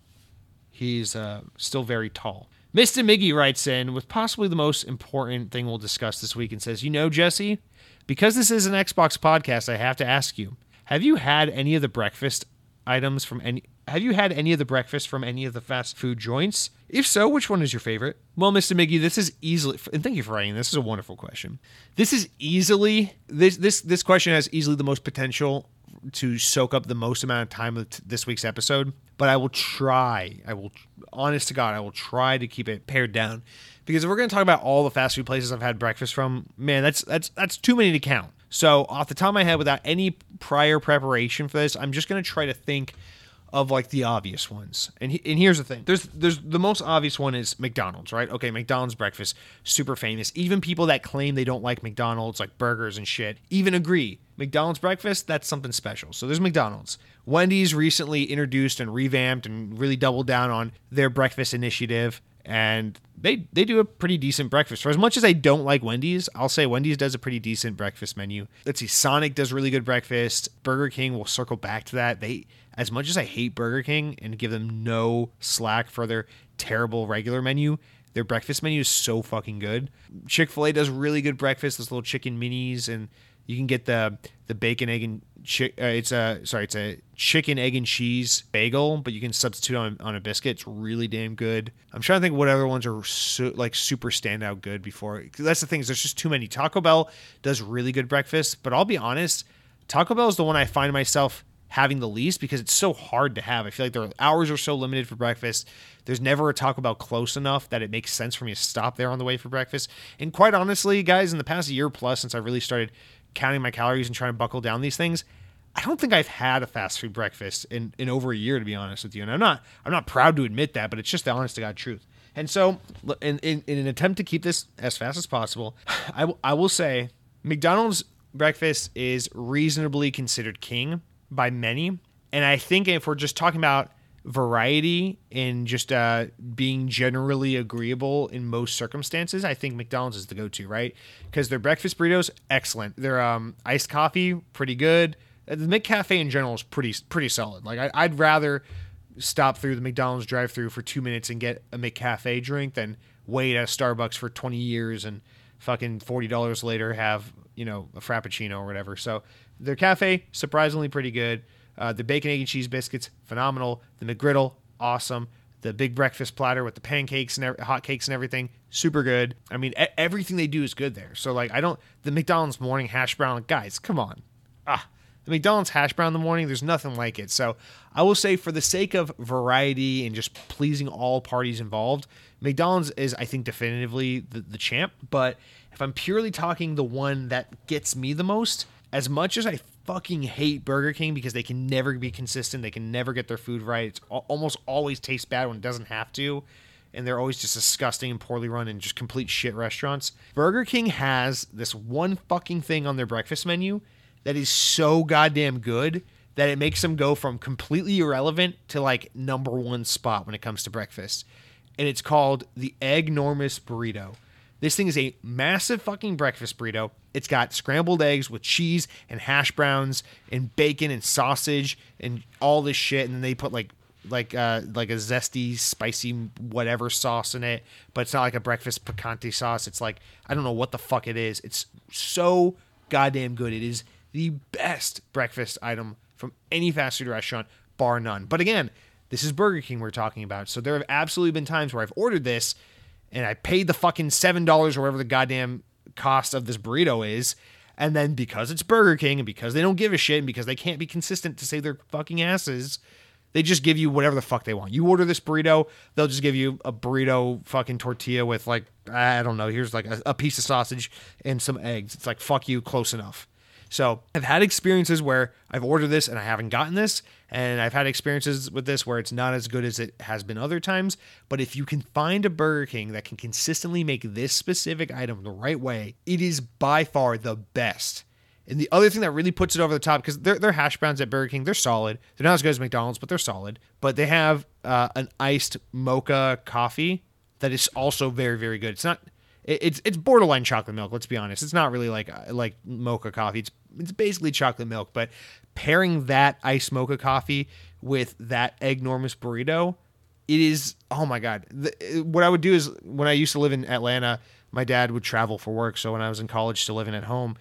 He's uh, still very tall. Mr. Miggy writes in with possibly the most important thing we'll discuss this week and says, You know, Jesse, because this is an Xbox podcast, I have to ask you have you had any of the breakfast items from any. Have you had any of the breakfast from any of the fast food joints? If so, which one is your favorite? Well, Mr. Miggy, this is easily, and thank you for writing. This is a wonderful question. This is easily this this this question has easily the most potential to soak up the most amount of time of this week's episode, but I will try. I will, honest to God, I will try to keep it pared down because if we're going to talk about all the fast food places I've had breakfast from, man, that's that's that's too many to count. So off the top of my head, without any prior preparation for this, I'm just going to try to think of like the obvious ones. And he, and here's the thing. There's there's the most obvious one is McDonald's, right? Okay, McDonald's breakfast super famous. Even people that claim they don't like McDonald's like burgers and shit even agree. McDonald's breakfast, that's something special. So there's McDonald's. Wendy's recently introduced and revamped and really doubled down on their breakfast initiative and they they do a pretty decent breakfast. For as much as I don't like Wendy's, I'll say Wendy's does a pretty decent breakfast menu. Let's see, Sonic does really good breakfast. Burger King will circle back to that. They as much as I hate Burger King and give them no slack for their terrible regular menu, their breakfast menu is so fucking good. Chick Fil A does really good breakfast. Those little chicken minis and you can get the the bacon egg and chi- uh, it's a sorry it's a chicken egg and cheese bagel, but you can substitute on on a biscuit. It's really damn good. I'm trying to think what other ones are like super standout good before. That's the thing is there's just too many. Taco Bell does really good breakfast, but I'll be honest, Taco Bell is the one I find myself having the least because it's so hard to have. I feel like their hours are so limited for breakfast. There's never a Taco Bell close enough that it makes sense for me to stop there on the way for breakfast. And quite honestly, guys, in the past year plus since I really started counting my calories and trying to buckle down these things, I don't think I've had a fast food breakfast in, in over a year to be honest with you. And I'm not I'm not proud to admit that, but it's just the honest to God truth. And so, in, in, in an attempt to keep this as fast as possible, I, w- I will say McDonald's breakfast is reasonably considered king by many. And I think if we're just talking about variety and just uh, being generally agreeable in most circumstances, I think McDonald's is the go-to, right? Because their breakfast burritos, excellent. Their um, iced coffee, pretty good. Uh, the McCafe in general is pretty pretty solid. Like I, would rather stop through the McDonald's drive-through for two minutes and get a McCafe drink than wait at Starbucks for 20 years and fucking forty dollars later have you know a frappuccino or whatever. So their cafe surprisingly pretty good. Uh, the bacon, egg, and cheese biscuits, phenomenal. The McGriddle, awesome. The big breakfast platter with the pancakes and hot cakes and everything, super good. I mean, everything they do is good there. So like, I don't the McDonald's morning hash brown, guys, come on, ah, the McDonald's hash brown in the morning, there's nothing like it. So I will say, for the sake of variety and just pleasing all parties involved, McDonald's is, I think, definitively the, the champ. But if I'm purely talking the one that gets me the most, as much as I fucking hate Burger King because they can never be consistent, they can never get their food right. It's almost always tastes bad when it doesn't have to, and they're always just disgusting and poorly run and just complete shit restaurants. Burger King has this one fucking thing on their breakfast menu that is so goddamn good that it makes them go from completely irrelevant to like number one spot when it comes to breakfast. And it's called the Eggnormous Burrito. This thing is a massive fucking breakfast burrito. It's got scrambled eggs with cheese and hash browns and bacon and sausage and all this shit. And then they put like like uh like a zesty spicy whatever sauce in it. But it's not like a breakfast picante sauce. It's like i don't know what the fuck it is. It's so goddamn good. It is the best breakfast item from any fast food restaurant bar none. But again this is burger king we're talking about. So there have absolutely been times where i've ordered this and I paid the fucking seven dollars or whatever the goddamn cost of this burrito is. And then because it's Burger King and because they don't give a shit and because they can't be consistent to save their fucking asses, they just give you whatever the fuck they want. You order this burrito, they'll just give you a burrito fucking tortilla with like I don't know, here's like a, a piece of sausage and some eggs. It's like fuck you, close enough. So I've had experiences where I've ordered this and I haven't gotten this, and I've had experiences with this where it's not as good as it has been other times. But if you can find a Burger King that can consistently make this specific item the right way, it is by far the best. And the other thing that really puts it over the top, because their hash browns at Burger King, they're solid. They're not as good as McDonald's, but they're solid. But they have uh, an iced mocha coffee that is also very, very good. It's not it's it's borderline chocolate milk. Let's be honest. It's not really like like mocha coffee. It's it's basically chocolate milk. But pairing that iced mocha coffee with that Eggnormous burrito, it is oh my god. The, what I would do is when I used to live in Atlanta, my dad would travel for work. So when I was in college, still living at home,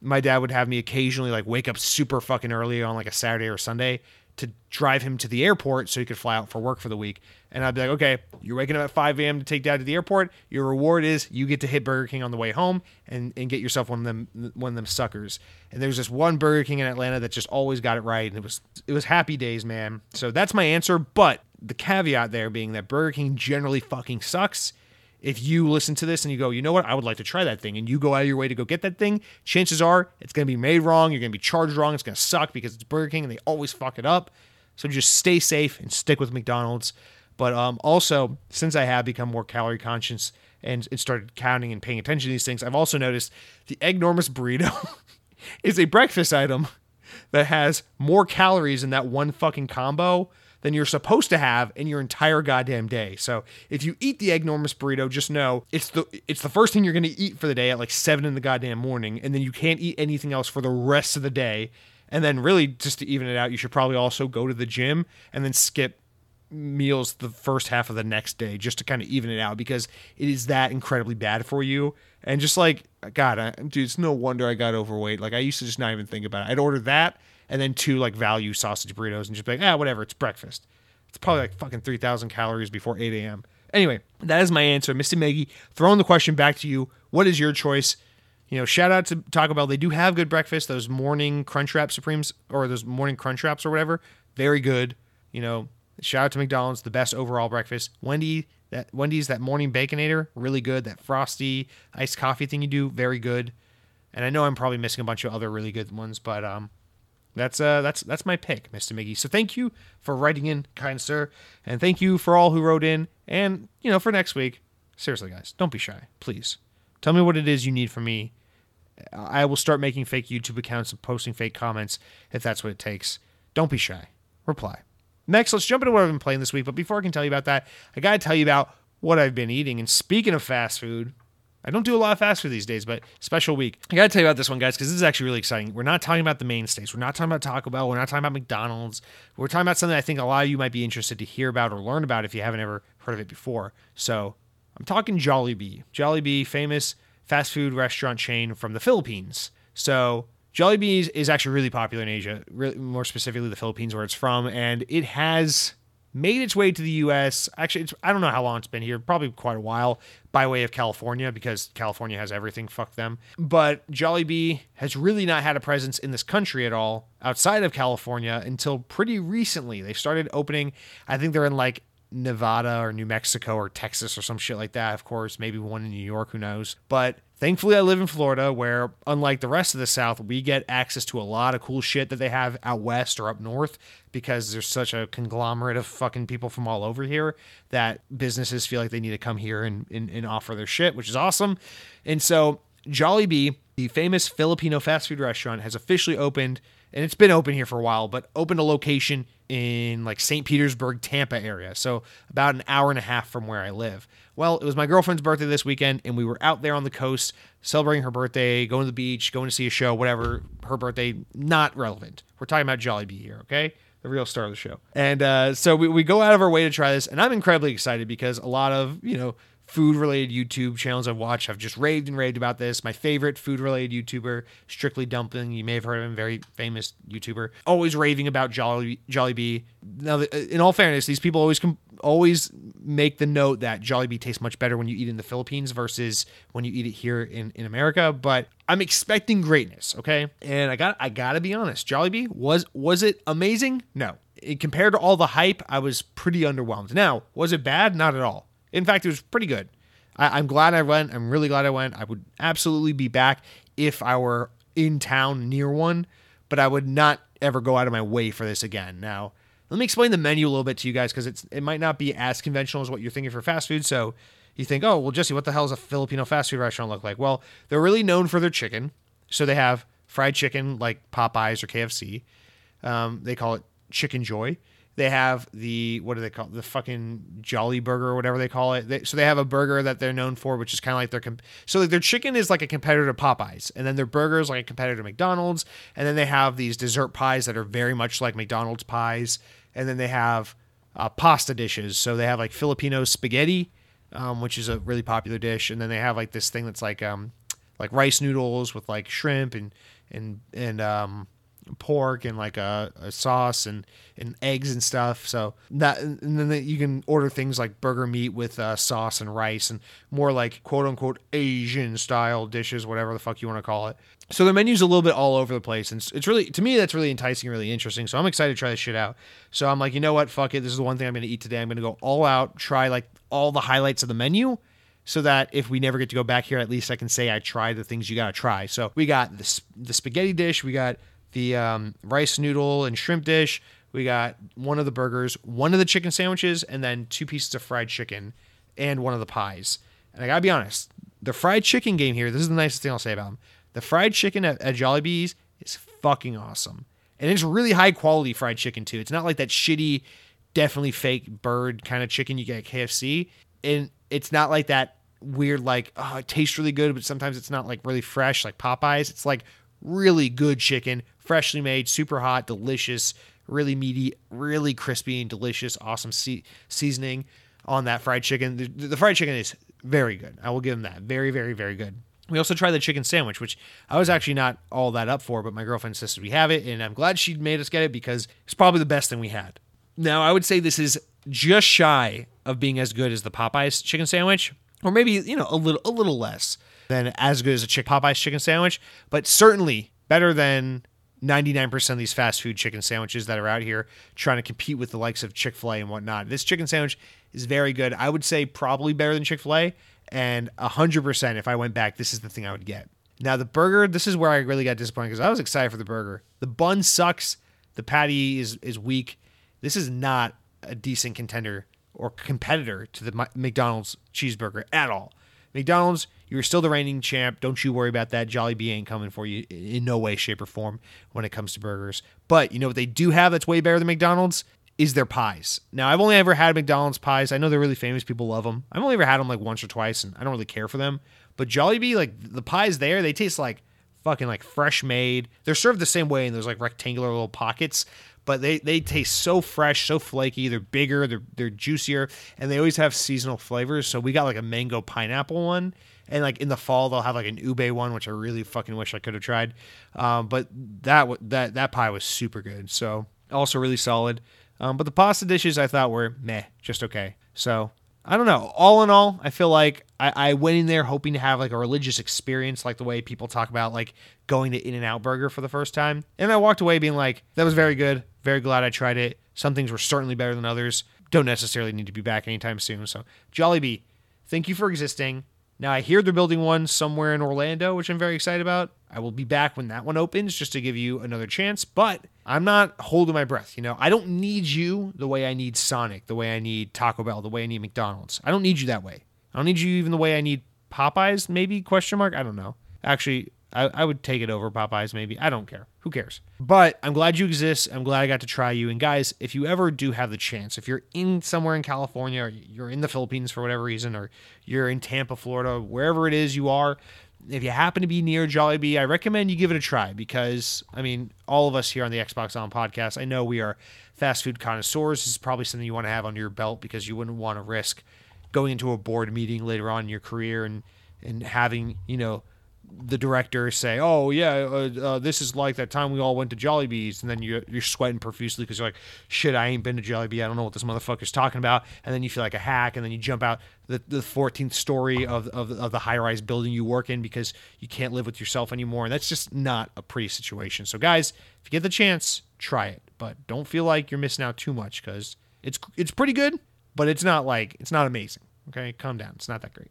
my dad would have me occasionally like wake up super fucking early on like a Saturday or Sunday to drive him to the airport so he could fly out for work for the week. And I'd be like, okay, you're waking up at 5 a.m. to take dad to the airport. Your reward is you get to hit Burger King on the way home and, and get yourself one of them one of them suckers. And there's this one Burger King in Atlanta that just always got it right, and it was it was happy days, man. So that's my answer. But the caveat there being that Burger King generally fucking sucks. If you listen to this and you go, you know what, I would like to try that thing, and you go out of your way to go get that thing, chances are it's going to be made wrong. You're going to be charged wrong. It's going to suck because it's Burger King and they always fuck it up. So just stay safe and stick with McDonald's. But um, also, since I have become more calorie conscious and, and started counting and paying attention to these things, I've also noticed the Eggnormous burrito is a breakfast item that has more calories in that one fucking combo than you're supposed to have in your entire goddamn day. So if you eat the Eggnormous burrito, just know it's the it's the first thing you're gonna eat for the day at like seven in the goddamn morning, and then you can't eat anything else for the rest of the day. And then really just to even it out, you should probably also go to the gym and then skip meals the first half of the next day just to kind of even it out because it is that incredibly bad for you. And just like God, I, dude, it's no wonder I got overweight. Like I used to just not even think about it. I'd order that and then two like value sausage burritos and just be like, ah, whatever, it's breakfast. It's probably like fucking three thousand calories before eight a.m. Anyway, that is my answer, Mr. Miggy. Throwing the question back to you. What is your choice? You know, shout out to Taco Bell. They do have good breakfast. Those morning Crunchwrap Supremes or those morning Crunchwraps or whatever, very good. You know, shout out to McDonald's, the best overall breakfast. Wendy, that Wendy's that morning baconator, really good. That frosty iced coffee thing you do, very good. And I know I'm probably missing a bunch of other really good ones, but um, that's uh that's that's my pick, Mr. Miggy. So thank you for writing in, kind sir, and thank you for all who wrote in. And you know, for next week, seriously, guys, don't be shy, please. Tell me what it is you need from me. I will start making fake YouTube accounts and posting fake comments if that's what it takes. Don't be shy. Reply. Next, let's jump into what I've been playing this week. But before I can tell you about that, I got to tell you about what I've been eating. And speaking of fast food, I don't do a lot of fast food these days, but special week. I got to tell you about this one, guys, because this is actually really exciting. We're not talking about the mainstays. We're not talking about Taco Bell. We're not talking about McDonald's. We're talking about something I think a lot of you might be interested to hear about or learn about if you haven't ever heard of it before. So I'm talking Jollibee. Jollibee, famous fast food restaurant chain from the Philippines. So Jollibee is actually really popular in Asia, really, more specifically the Philippines, where it's from, and it has made its way to the U.S. Actually, I don't know how long it's been here, probably quite a while, by way of California, because California has everything. Fuck them. But Jollibee has really not had a presence in this country at all outside of California until pretty recently. They started opening. I think they're in like Nevada or New Mexico or Texas or some shit like that. Of course, maybe one in New York, who knows. But thankfully, I live in Florida where, unlike the rest of the South, we get access to a lot of cool shit that they have out west or up north because there's such a conglomerate of fucking people from all over here that businesses feel like they need to come here and, and, and offer their shit, which is awesome. And so, Jollibee, the famous Filipino fast food restaurant, has officially opened and it's been open here for a while, but opened a location in like St. Petersburg, Tampa area. So about an hour and a half from where I live. Well, it was my girlfriend's birthday this weekend, and we were out there on the coast celebrating her birthday, going to the beach, going to see a show, whatever. Her birthday, not relevant. We're talking about Jolly Jollibee here, okay? The real star of the show. And uh, so we, we go out of our way to try this, and I'm incredibly excited because a lot of, you know, food related YouTube channels I've watched I've just raved and raved about this. My favorite food related YouTuber, Strictly Dumpling, you may have heard of him, very famous YouTuber, always raving about Jolly Jollibee. Now, uh, in all fairness, these people always com- always make the note that Jollibee tastes much better when you eat in the Philippines versus when you eat it here in, in America. But I'm expecting greatness, okay? And I got I gotta be honest, Jollibee was was it amazing? No. It, compared to all the hype, I was pretty underwhelmed. Now, was it bad? Not at all. In fact, it was pretty good. I, am glad I went. I'm really glad I went. I would absolutely be back if I were in town near one, but I would not ever go out of my way for this again. Now, let me explain the menu a little bit to you guys because it's it might not be as conventional as what you're thinking for fast food. So you think, oh well, Jesse, what the hell does a Filipino fast food restaurant look like? Well, they're really known for their chicken. So they have fried chicken like Popeyes or KFC. Um, they call it Chicken Joy. They have the what do they call it? the fucking Jolly Burger or whatever they call it. They, so they have a burger that they're known for, which is kind of like their comp- so like their chicken is like a competitor to Popeyes, and then their burger is like a competitor to McDonald's, and then they have these dessert pies that are very much like McDonald's pies, and then they have uh, pasta dishes. So they have like Filipino spaghetti, um, which is a really popular dish, and then they have like this thing that's like um like rice noodles with like shrimp and and and um pork and like a, a sauce and, and eggs and stuff. So that and then you can order things like burger meat with uh, sauce and rice and more like quote unquote Asian style dishes, whatever the fuck you want to call it. So the menu's a little bit all over the place, and it's, really to me that's really enticing, really interesting. So I'm excited to try this shit out. So I'm like, you know what, fuck it. This is the one thing I'm going to eat today. I'm going to go all out, try like all the highlights of the menu so that if we never get to go back here, at least I can say I tried the things you got to try. So we got the, the spaghetti dish, we got the um, rice noodle and shrimp dish, we got one of the burgers, one of the chicken sandwiches, and then two pieces of fried chicken and one of the pies. And I gotta be honest, the fried chicken game here, this is the nicest thing I'll say about them. The fried chicken at, at Jollibee's is fucking awesome. And it's really high quality fried chicken too. It's not like that shitty, definitely fake bird kind of chicken you get at KFC. And it's not like that weird like oh it tastes really good but sometimes it's not like really fresh like popeyes it's like really good chicken freshly made super hot delicious really meaty really crispy and delicious awesome se- seasoning on that fried chicken. The, the fried chicken is very good. I will give them that. Very very very good. We also tried the chicken sandwich, which I was actually not all that up for, but my girlfriend insisted we have it, and I'm glad she made us get it because it's probably the best thing we had. Now, I would say this is just shy of being as good as the Popeyes chicken sandwich, or maybe you know a little a little less than as good as a Chick Popeye's chicken sandwich, but certainly better than 99% of these fast food chicken sandwiches that are out here trying to compete with the likes of Chick fil A and whatnot. This chicken sandwich is very good. I would say probably better than Chick fil A. And 100%, if I went back, this is the thing I would get. Now, the burger, this is where I really got disappointed because I was excited for the burger. The bun sucks. The patty is, is weak. This is not a decent contender or competitor to the McDonald's cheeseburger at all. McDonald's, you're still the reigning champ. Don't you worry about that. Jollibee ain't coming for you in no way, shape, or form when it comes to burgers. But you know what they do have that's way better than McDonald's is their pies. Now, I've only ever had McDonald's pies. I know they're really famous. People love them. I've only ever had them like once or twice, and I don't really care for them. But Jollibee, like the pies there, they taste like fucking like fresh made. They're served the same way in those like rectangular little pockets, but they, they taste so fresh, so flaky. They're bigger, they're they're juicier, and they always have seasonal flavors. So we got like a mango pineapple one, and like in the fall they'll have like an ube one, which I really fucking wish I could have tried. Um, but that that that pie was super good. So also really solid. Um, but the pasta dishes I thought were meh, just okay. So I don't know. All in all, I feel like I, I, went in there hoping to have like a religious experience, like the way people talk about like going to In and Out Burger for the first time. And I walked away being like, that was very good. Very glad I tried it. Some things were certainly better than others. Don't necessarily need to be back anytime soon. So, Jollibee, thank you for existing. Now, I hear they're building one somewhere in Orlando, which I'm very excited about. I will be back when that one opens just to give you another chance, but I'm not holding my breath. You know, I don't need you the way I need Sonic, the way I need Taco Bell, the way I need McDonald's. I don't need you that way. I don't need you even the way I need Popeyes, maybe? Question mark? I don't know. Actually, I, I would take it over Popeyes, maybe. I don't care. Who cares? But I'm glad you exist. I'm glad I got to try you. And guys, if you ever do have the chance, if you're in somewhere in California or you're in the Philippines for whatever reason, or you're in Tampa, Florida, wherever it is you are, if you happen to be near Jollibee, I recommend you give it a try because, I mean, all of us here on the Xbox On podcast, I know we are fast food connoisseurs. This is probably something you want to have under your belt because you wouldn't want to risk going into a board meeting later on in your career and, and having, you know, the director say, "Oh yeah, uh, uh, this is like that time we all went to Jollibee's," and then you you're sweating profusely because you're like, "Shit, I ain't been to Jollibee. I don't know what this motherfucker's talking about." And then you feel like a hack, and then you jump out the the 14th story of of, of the high rise building you work in because you can't live with yourself anymore, and that's just not a pretty situation. So guys, if you get the chance, try it, but don't feel like you're missing out too much because it's it's pretty good, but it's not like it's not amazing. Okay, calm down. It's not that great.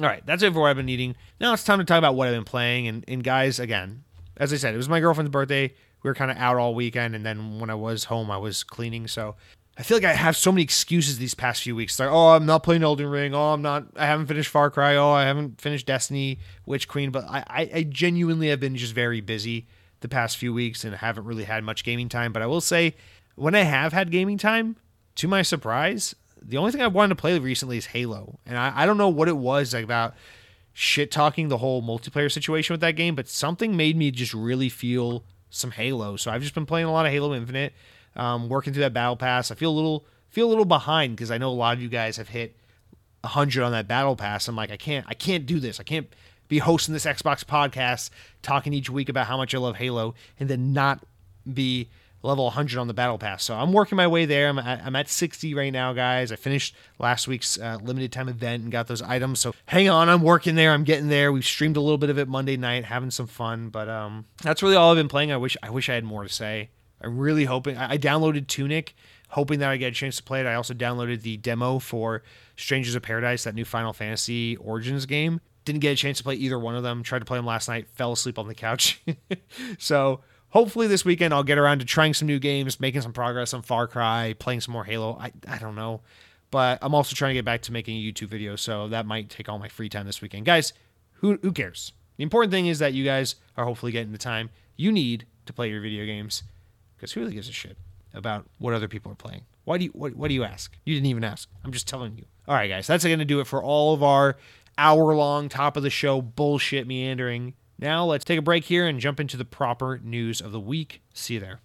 All right, that's it for what I've been eating. Now it's time to talk about what I've been playing. And, and guys, again, as I said, it was my girlfriend's birthday. We were kind of out all weekend, and then when I was home, I was cleaning. So I feel like I have so many excuses these past few weeks. Like, oh, I'm not playing Elden Ring. Oh, I'm not. I haven't finished Far Cry. Oh, I haven't finished Destiny, Witch Queen. But I, I, I genuinely have been just very busy the past few weeks and haven't really had much gaming time. But I will say, when I have had gaming time, to my surprise, the only thing I've wanted to play recently is Halo, and I, I don't know what it was about shit talking the whole multiplayer situation with that game, but something made me just really feel some Halo. So I've just been playing a lot of Halo Infinite, um, working through that battle pass. I feel a little feel a little behind because I know a lot of you guys have hit hundred on that battle pass. I'm like, I can't, I can't do this. I can't be hosting this Xbox podcast, talking each week about how much I love Halo, and then not be level 100 on the battle pass. So I'm working my way there. I'm at, I'm at 60 right now, guys. I finished last week's uh, limited time event and got those items. So hang on, I'm working there. I'm getting there. We've streamed a little bit of it Monday night, having some fun. But um, that's really all I've been playing. I wish I wish I had more to say. I'm really hoping. I, I downloaded Tunic, hoping that I get a chance to play it. I also downloaded the demo for Strangers of Paradise, that new Final Fantasy Origins game. Didn't get a chance to play either one of them. Tried to play them last night, fell asleep on the couch. so hopefully this weekend I'll get around to trying some new games, making some progress on Far Cry, playing some more Halo. I, I don't know. But I'm also trying to get back to making a YouTube video, so that might take all my free time this weekend. Guys, who who cares? The important thing is that you guys are hopefully getting the time you need to play your video games. Because who really gives a shit about what other people are playing? Why do you what, what do you ask? You didn't even ask. I'm just telling you. All right, guys, that's going to do it for all of our hour long top of the show bullshit meandering now let's take a break here and jump into the proper news of the week. See you there.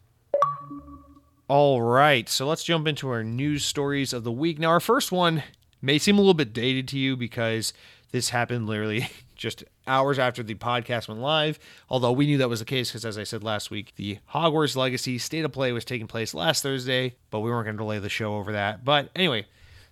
All right, so let's jump into our news stories of the week. Now, our first one may seem a little bit dated to you because this happened literally just hours after the podcast went live. Although we knew that was the case because, as I said last week, the Hogwarts Legacy State of Play was taking place last Thursday, but we weren't going to delay the show over that. But anyway,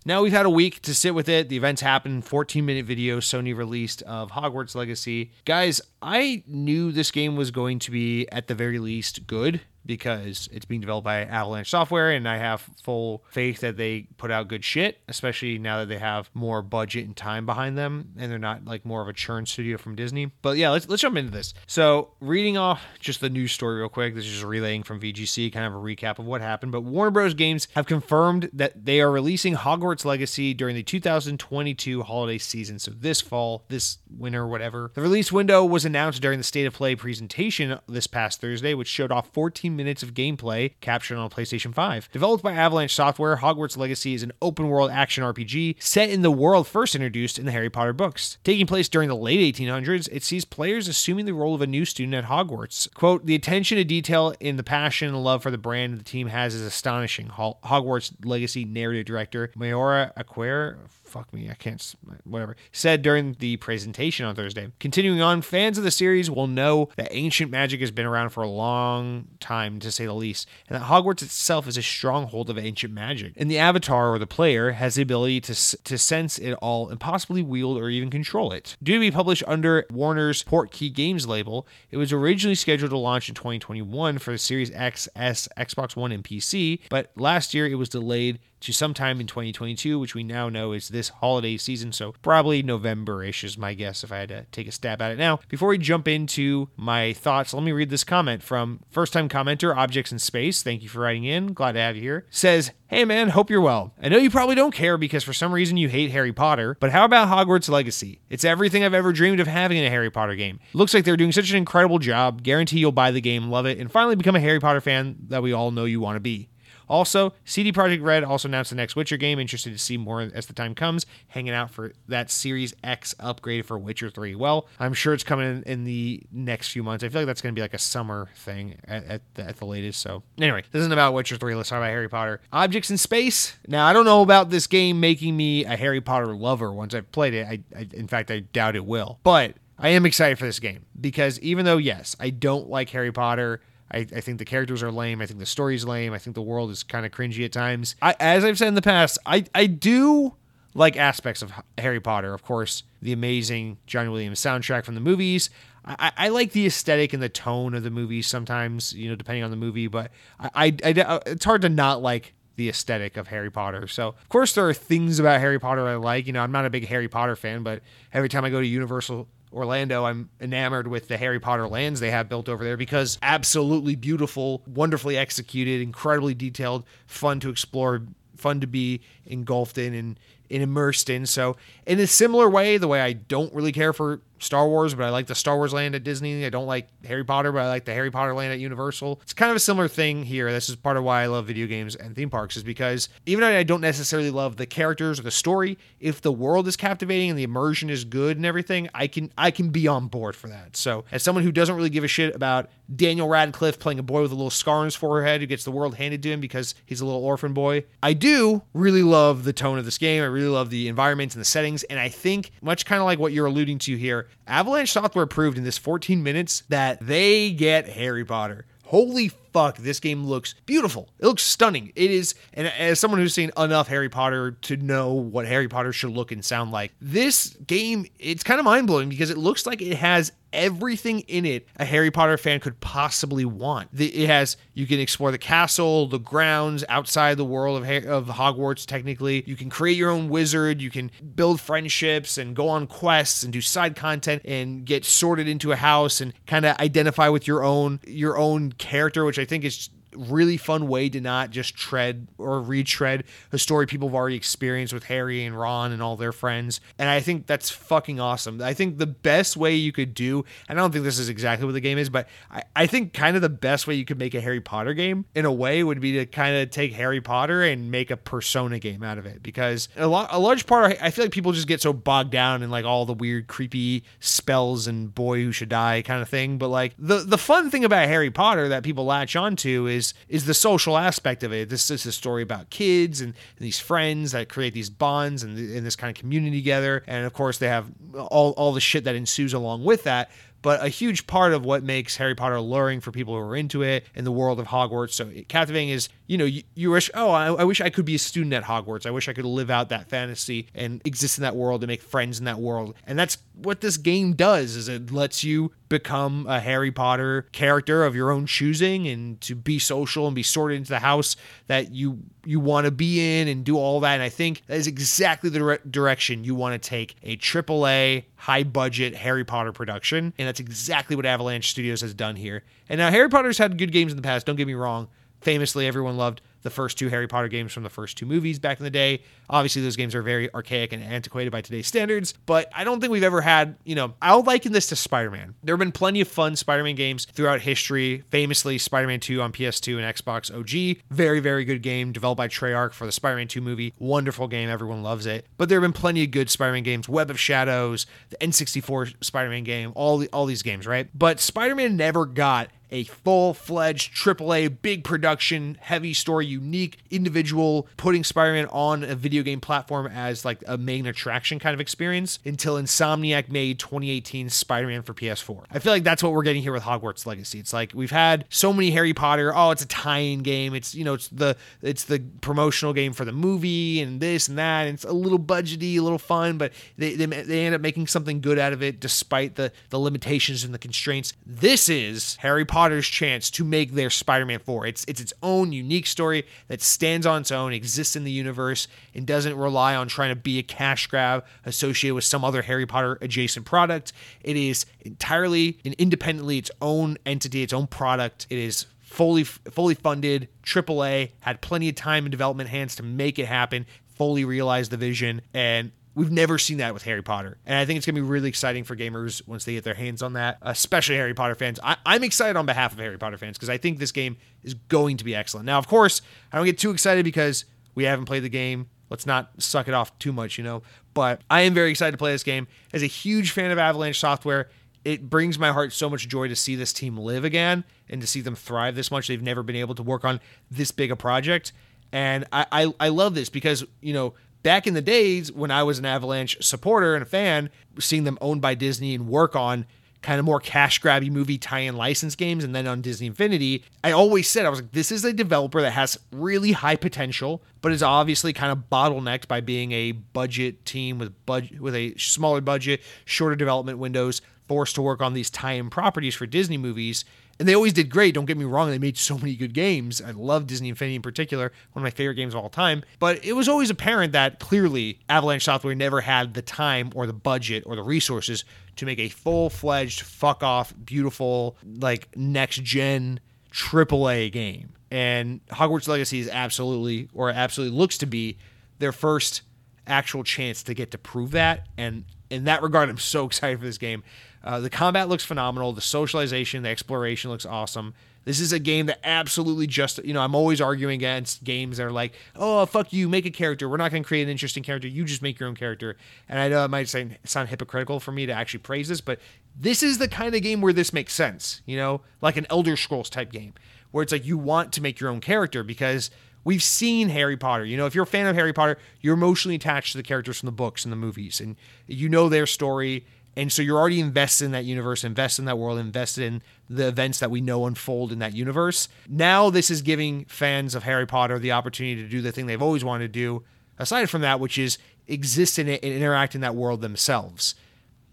now we've had a week to sit with it. The events happened. 14 minute video Sony released of Hogwarts Legacy. Guys, I knew this game was going to be at the very least good because it's being developed by Avalanche Software, and I have full faith that they put out good shit, especially now that they have more budget and time behind them, and they're not like more of a churn studio from Disney. But yeah, let's let's jump into this. So, reading off just the news story real quick. This is just relaying from VGC, kind of a recap of what happened. But Warner Bros. Games have confirmed that they are releasing Hogwarts Legacy during the 2022 holiday season. So this fall, this winter, whatever. The release window was announced during the State of Play presentation this past Thursday, which showed off 14 minutes of gameplay captured on PlayStation 5. Developed by Avalanche Software, Hogwarts Legacy is an open world action RPG set in the world first introduced in the Harry Potter books. Taking place during the late 1800s, it sees players assuming the role of a new student at Hogwarts. Quote, the attention to detail in the passion and love for the brand the team has is astonishing. Hogwarts Legacy narrative director Moira Squier fuck me, I can't, whatever, said during the presentation on Thursday. Continuing on, fans of the series will know that ancient magic has been around for a long time, to say the least, and that Hogwarts itself is a stronghold of ancient magic. And the avatar or the player has the ability to, to sense it all and possibly wield or even control it. Due to be published under Warner's Portkey Games label, it was originally scheduled to launch in 2021 for the Series X, S, Xbox One, and PC, but last year it was delayed to sometime in 2022, which we now know is this holiday season. So probably November ish is my guess if I had to take a stab at it. Now, before we jump into my thoughts, let me read this comment from first time commenter, Objects in Space. Thank you for writing in. Glad to have you here. Says, Hey man, hope you're well. I know you probably don't care because for some reason you hate Harry Potter, but how about Hogwarts Legacy? It's everything I've ever dreamed of having in a Harry Potter game. Looks like they're doing such an incredible job. Guarantee you'll buy the game, love it, and finally become a Harry Potter fan that we all know you want to be. Also, CD Projekt Red also announced the next Witcher game. Interested to see more as the time comes. Hanging out for that Series X upgrade for Witcher 3. Well, I'm sure it's coming in, in the next few months. I feel like that's going to be like a summer thing at, at, the, at the latest. So, anyway, this isn't about Witcher 3. Let's talk about Harry Potter. Objects in Space. Now, I don't know about this game making me a Harry Potter lover once I've played it. I, I in fact, I doubt it will. But I am excited for this game because even though, yes, I don't like Harry Potter, I, I think the characters are lame. I think the story's lame. I think the world is kind of cringy at times. I, as I've said in the past, I, I do like aspects of Harry Potter. Of course, the amazing John Williams soundtrack from the movies. I, I like the aesthetic and the tone of the movies sometimes, you know, depending on the movie, but I, I, I uh, it's hard to not like the aesthetic of Harry Potter. So, of course, there are things about Harry Potter I like. You know, I'm not a big Harry Potter fan, but every time I go to Universal Orlando, I'm enamored with the Harry Potter lands they have built over there because absolutely beautiful, wonderfully executed, incredibly detailed, fun to explore, fun to be engulfed in and, and immersed in. So, in a similar way, the way I don't really care for Star Wars, but I like the Star Wars land at Disney. I don't like Harry Potter, but I like the Harry Potter land at Universal. It's kind of a similar thing here. This is part of why I love video games and theme parks, is because even though I don't necessarily love the characters or the story, if the world is captivating and the immersion is good and everything, I can I can be on board for that. So as someone who doesn't really give a shit about Daniel Radcliffe playing a boy with a little scar on his forehead who gets the world handed to him because he's a little orphan boy, I do really love the tone of this game. I really love the environment and the settings, and I think much kind of like what you're alluding to here, Avalanche Software proved in this 14 minutes that they get Harry Potter. Holy fuck, this game looks beautiful. It looks stunning. It is, and as someone who's seen enough Harry Potter to know what Harry Potter should look and sound like, this game, it's kind of mind blowing because it looks like it has everything in it a Harry Potter fan could possibly want. It has you can explore the castle, the grounds outside the world of of Hogwarts. Technically, you can create your own wizard. You can build friendships and go on quests and do side content and get sorted into a house and kind of identify with your own your own character, which I think is really fun way to not just tread or retread a story people have already experienced with Harry and Ron and all their friends. And I think that's fucking awesome. I think the best way you could do, and I don't think this is exactly what the game is, but I, I think kind of the best way you could make a Harry Potter game in a way would be to kind of take Harry Potter and make a Persona game out of it. Because a, lot, a large part, I feel like people just get so bogged down in like all the weird, creepy spells and boy who should die kind of thing. But like the, the fun thing about Harry Potter that people latch onto is is is the social aspect of it. This is a story about kids and, and these friends that create these bonds and, and this kind of community together. And of course, they have all all the shit that ensues along with that. But a huge part of what makes Harry Potter alluring for people who are into it in the world of Hogwarts, so captivating is, you know, you, you wish, oh, I, I, wish I could be a student at Hogwarts. I wish I could live out that fantasy and exist in that world and make friends in that world. And that's what this game does is it lets you become a Harry Potter character of your own choosing and to be social and be sorted into the house that you you want to be in and do all that. And I think that is exactly the dire- direction you want to take a AAA high budget Harry Potter production. And that's exactly what Avalanche Studios has done here. And now Harry Potter's had good games in the past, don't get me wrong. Famously, everyone loved the first two Harry Potter games from the first two movies back in the day. Obviously, those games are very archaic and antiquated by today's standards, but I don't think we've ever had, you know, I'll liken this to Spider Man. There have been plenty of fun Spider Man games throughout history, famously Spider Man 2 on PS2 and Xbox OG. Very, very good game developed by Treyarch for the Spider Man 2 movie. Wonderful game. Everyone loves it. But there have been plenty of good Spider Man games Web of Shadows, the N64 Spider Man game, all, the, all these games, right? But Spider Man never got a full fledged AAA, big production, heavy story, unique individual, putting Spider Man on a video game platform as like a main attraction kind of experience until Insomniac made 2018 Spider Man for PS4. I feel like that's what we're getting here with Hogwarts Legacy. It's like we've had so many Harry Potter, oh, it's a tie in game. It's, you know, it's the, it's the promotional game for the movie and this and that. And it's a little budgety, a little fun, but they, they, they end up making something good out of it despite the, the limitations and the constraints. This is Harry Potter's chance to make their Spider-Man 4. It's it's its own unique story that stands on its own, exists in the universe, and doesn't rely on trying to be a cash grab associated with some other Harry Potter adjacent product. It is entirely and independently its own entity, its own product. It is fully fully funded, AAA, had plenty of time and development hands to make it happen, fully realize the vision, and We've never seen that with Harry Potter. And I think it's going to be really exciting for gamers once they get their hands on that, especially Harry Potter fans. I, am excited on behalf of Harry Potter fans because I think this game is going to be excellent. Now, of course, I don't get too excited because we haven't played the game. Let's not suck it off too much, you know. But I am very excited to play this game. As a huge fan of Avalanche Software, it brings my heart so much joy to see this team live again and to see them thrive this much. They've never been able to work on this big a project. And I, I, I love this because, you know, back in the days when I was an Avalanche supporter and a fan, seeing them owned by Disney and work on kind of more cash grabby movie tie-in license games and then on Disney Infinity, I always said I was like this is a developer that has really high potential but is obviously kind of bottlenecked by being a budget team with budget with a smaller budget, shorter development windows, forced to work on these tie-in properties for Disney movies and they always did great. Don't get me wrong; they made so many good games. I love Disney Infinity in particular, one of my favorite games of all time. But it was always apparent that clearly Avalanche Software never had the time or the budget or the resources to make a full-fledged, fuck-off, beautiful, like next-gen AAA game. And Hogwarts Legacy is absolutely, or absolutely looks to be, their first actual chance to get to prove that. And in that regard, I'm so excited for this game. Uh, the combat looks phenomenal. The socialization, the exploration looks awesome. This is a game that absolutely just, you know, I'm always arguing against games that are like, oh, fuck you, make a character. We're not going to create an interesting character. You just make your own character. And I know it might sound hypocritical for me to actually praise this, but this is the kind of game where this makes sense, you know, like an Elder Scrolls type game where it's like you want to make your own character because we've seen Harry Potter. You know, if you're a fan of Harry Potter, you're emotionally attached to the characters from the books and the movies, and you know their story And so you're already invested in that universe, invested in that world, invested in the events that we know unfold in that universe. Now, this is giving fans of Harry Potter the opportunity to do the thing they've always wanted to do, aside from that, which is exist in it and interact in that world themselves.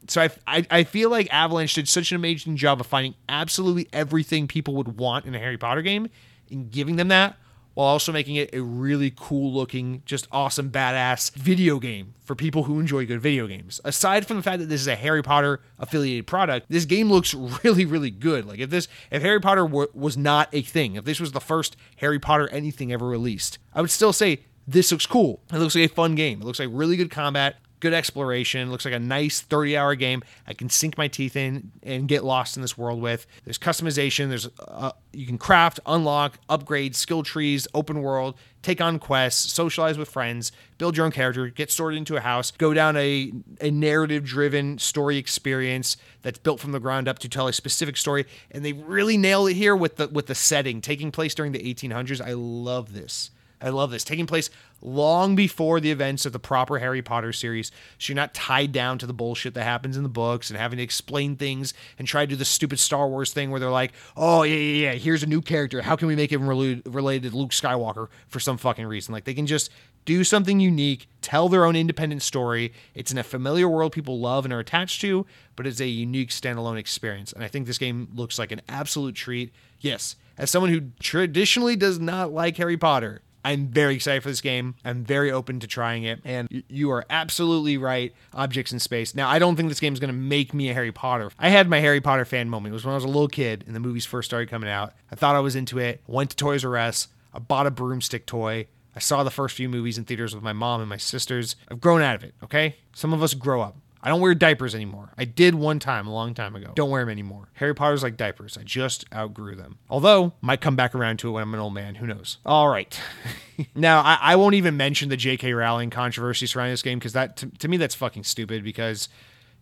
So I, I, I feel like Avalanche did such an amazing job of finding absolutely everything people would want in a Harry Potter game and giving them that while also making it a really cool looking, just awesome, badass video game for people who enjoy good video games. Aside from the fact that this is a Harry Potter affiliated product, this game looks really, really good. Like if this, if Harry Potter w- was not a thing, if this was the first Harry Potter anything ever released, I would still say this looks cool. It looks like a fun game. It looks like really good combat, good exploration. Looks like a nice 30 hour game I can sink my teeth in and get lost in this world with. There's customization. There's uh, you can craft, unlock, upgrade, skill trees, open world, take on quests, socialize with friends, build your own character, get sorted into a house, go down a, a narrative driven story experience that's built from the ground up to tell a specific story. And they really nail it here with the with the setting taking place during the 1800s. I love this. I love this. Taking place long before the events of the proper Harry Potter series. So you're not tied down to the bullshit that happens in the books and having to explain things and try to do the stupid Star Wars thing where they're like, oh, yeah, yeah, yeah, here's a new character. How can we make him related to Luke Skywalker for some fucking reason? Like they can just do something unique, tell their own independent story. It's in a familiar world people love and are attached to, but it's a unique standalone experience. And I think this game looks like an absolute treat. Yes, as someone who traditionally does not like Harry Potter, I'm very excited for this game. I'm very open to trying it. And you are absolutely right. Objects in space. Now, I don't think this game is going to make me a Harry Potter. I had my Harry Potter fan moment. It was when I was a little kid and the movies first started coming out. I thought I was into it. Went to Toys R Us. I bought a broomstick toy. I saw the first few movies in theaters with my mom and my sisters. I've grown out of it, okay? Some of us grow up. I don't wear diapers anymore. I did one time a long time ago. Don't wear them anymore. Harry Potter's like diapers. I just outgrew them. Although, might come back around to it when I'm an old man. Who knows? All right. now, I, I, won't even mention the J.K. Rowling controversy surrounding this game because that, to, to me, that's fucking stupid because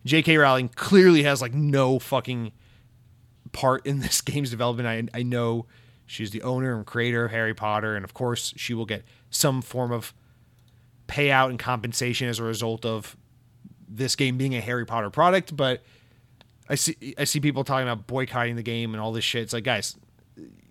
J.K. Rowling clearly has like no fucking part in this game's development. I, I know she's the owner and creator of Harry Potter, and of course, she will get some form of payout and compensation as a result of this game being a Harry Potter product, but I see I see people talking about boycotting the game and all this shit. It's like, guys,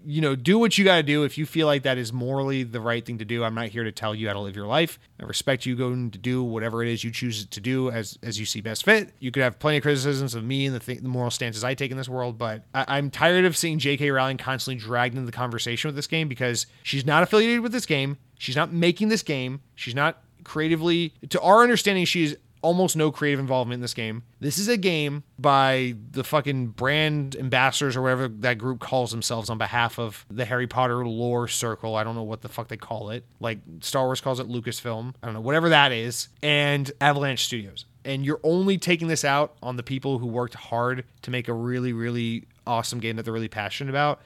you know, do what you got to do if you feel like that is morally the right thing to do. I'm not here to tell you how to live your life. I respect you going to do whatever it is you choose to do as as you see best fit. You could have plenty of criticisms of me and the, th- the moral stances I take in this world, but I- I'm tired of seeing J.K. Rowling constantly dragged into the conversation with this game because she's not affiliated with this game. She's not making this game. She's not creatively, to our understanding, she's almost no creative involvement in this game. This is a game by the fucking brand ambassadors or whatever that group calls themselves on behalf of the Harry Potter lore circle. I don't know what the fuck they call it. Like Star Wars calls it Lucasfilm. I don't know, whatever that is. And Avalanche Studios. And you're only taking this out on the people who worked hard to make a really, really awesome game that they're really passionate about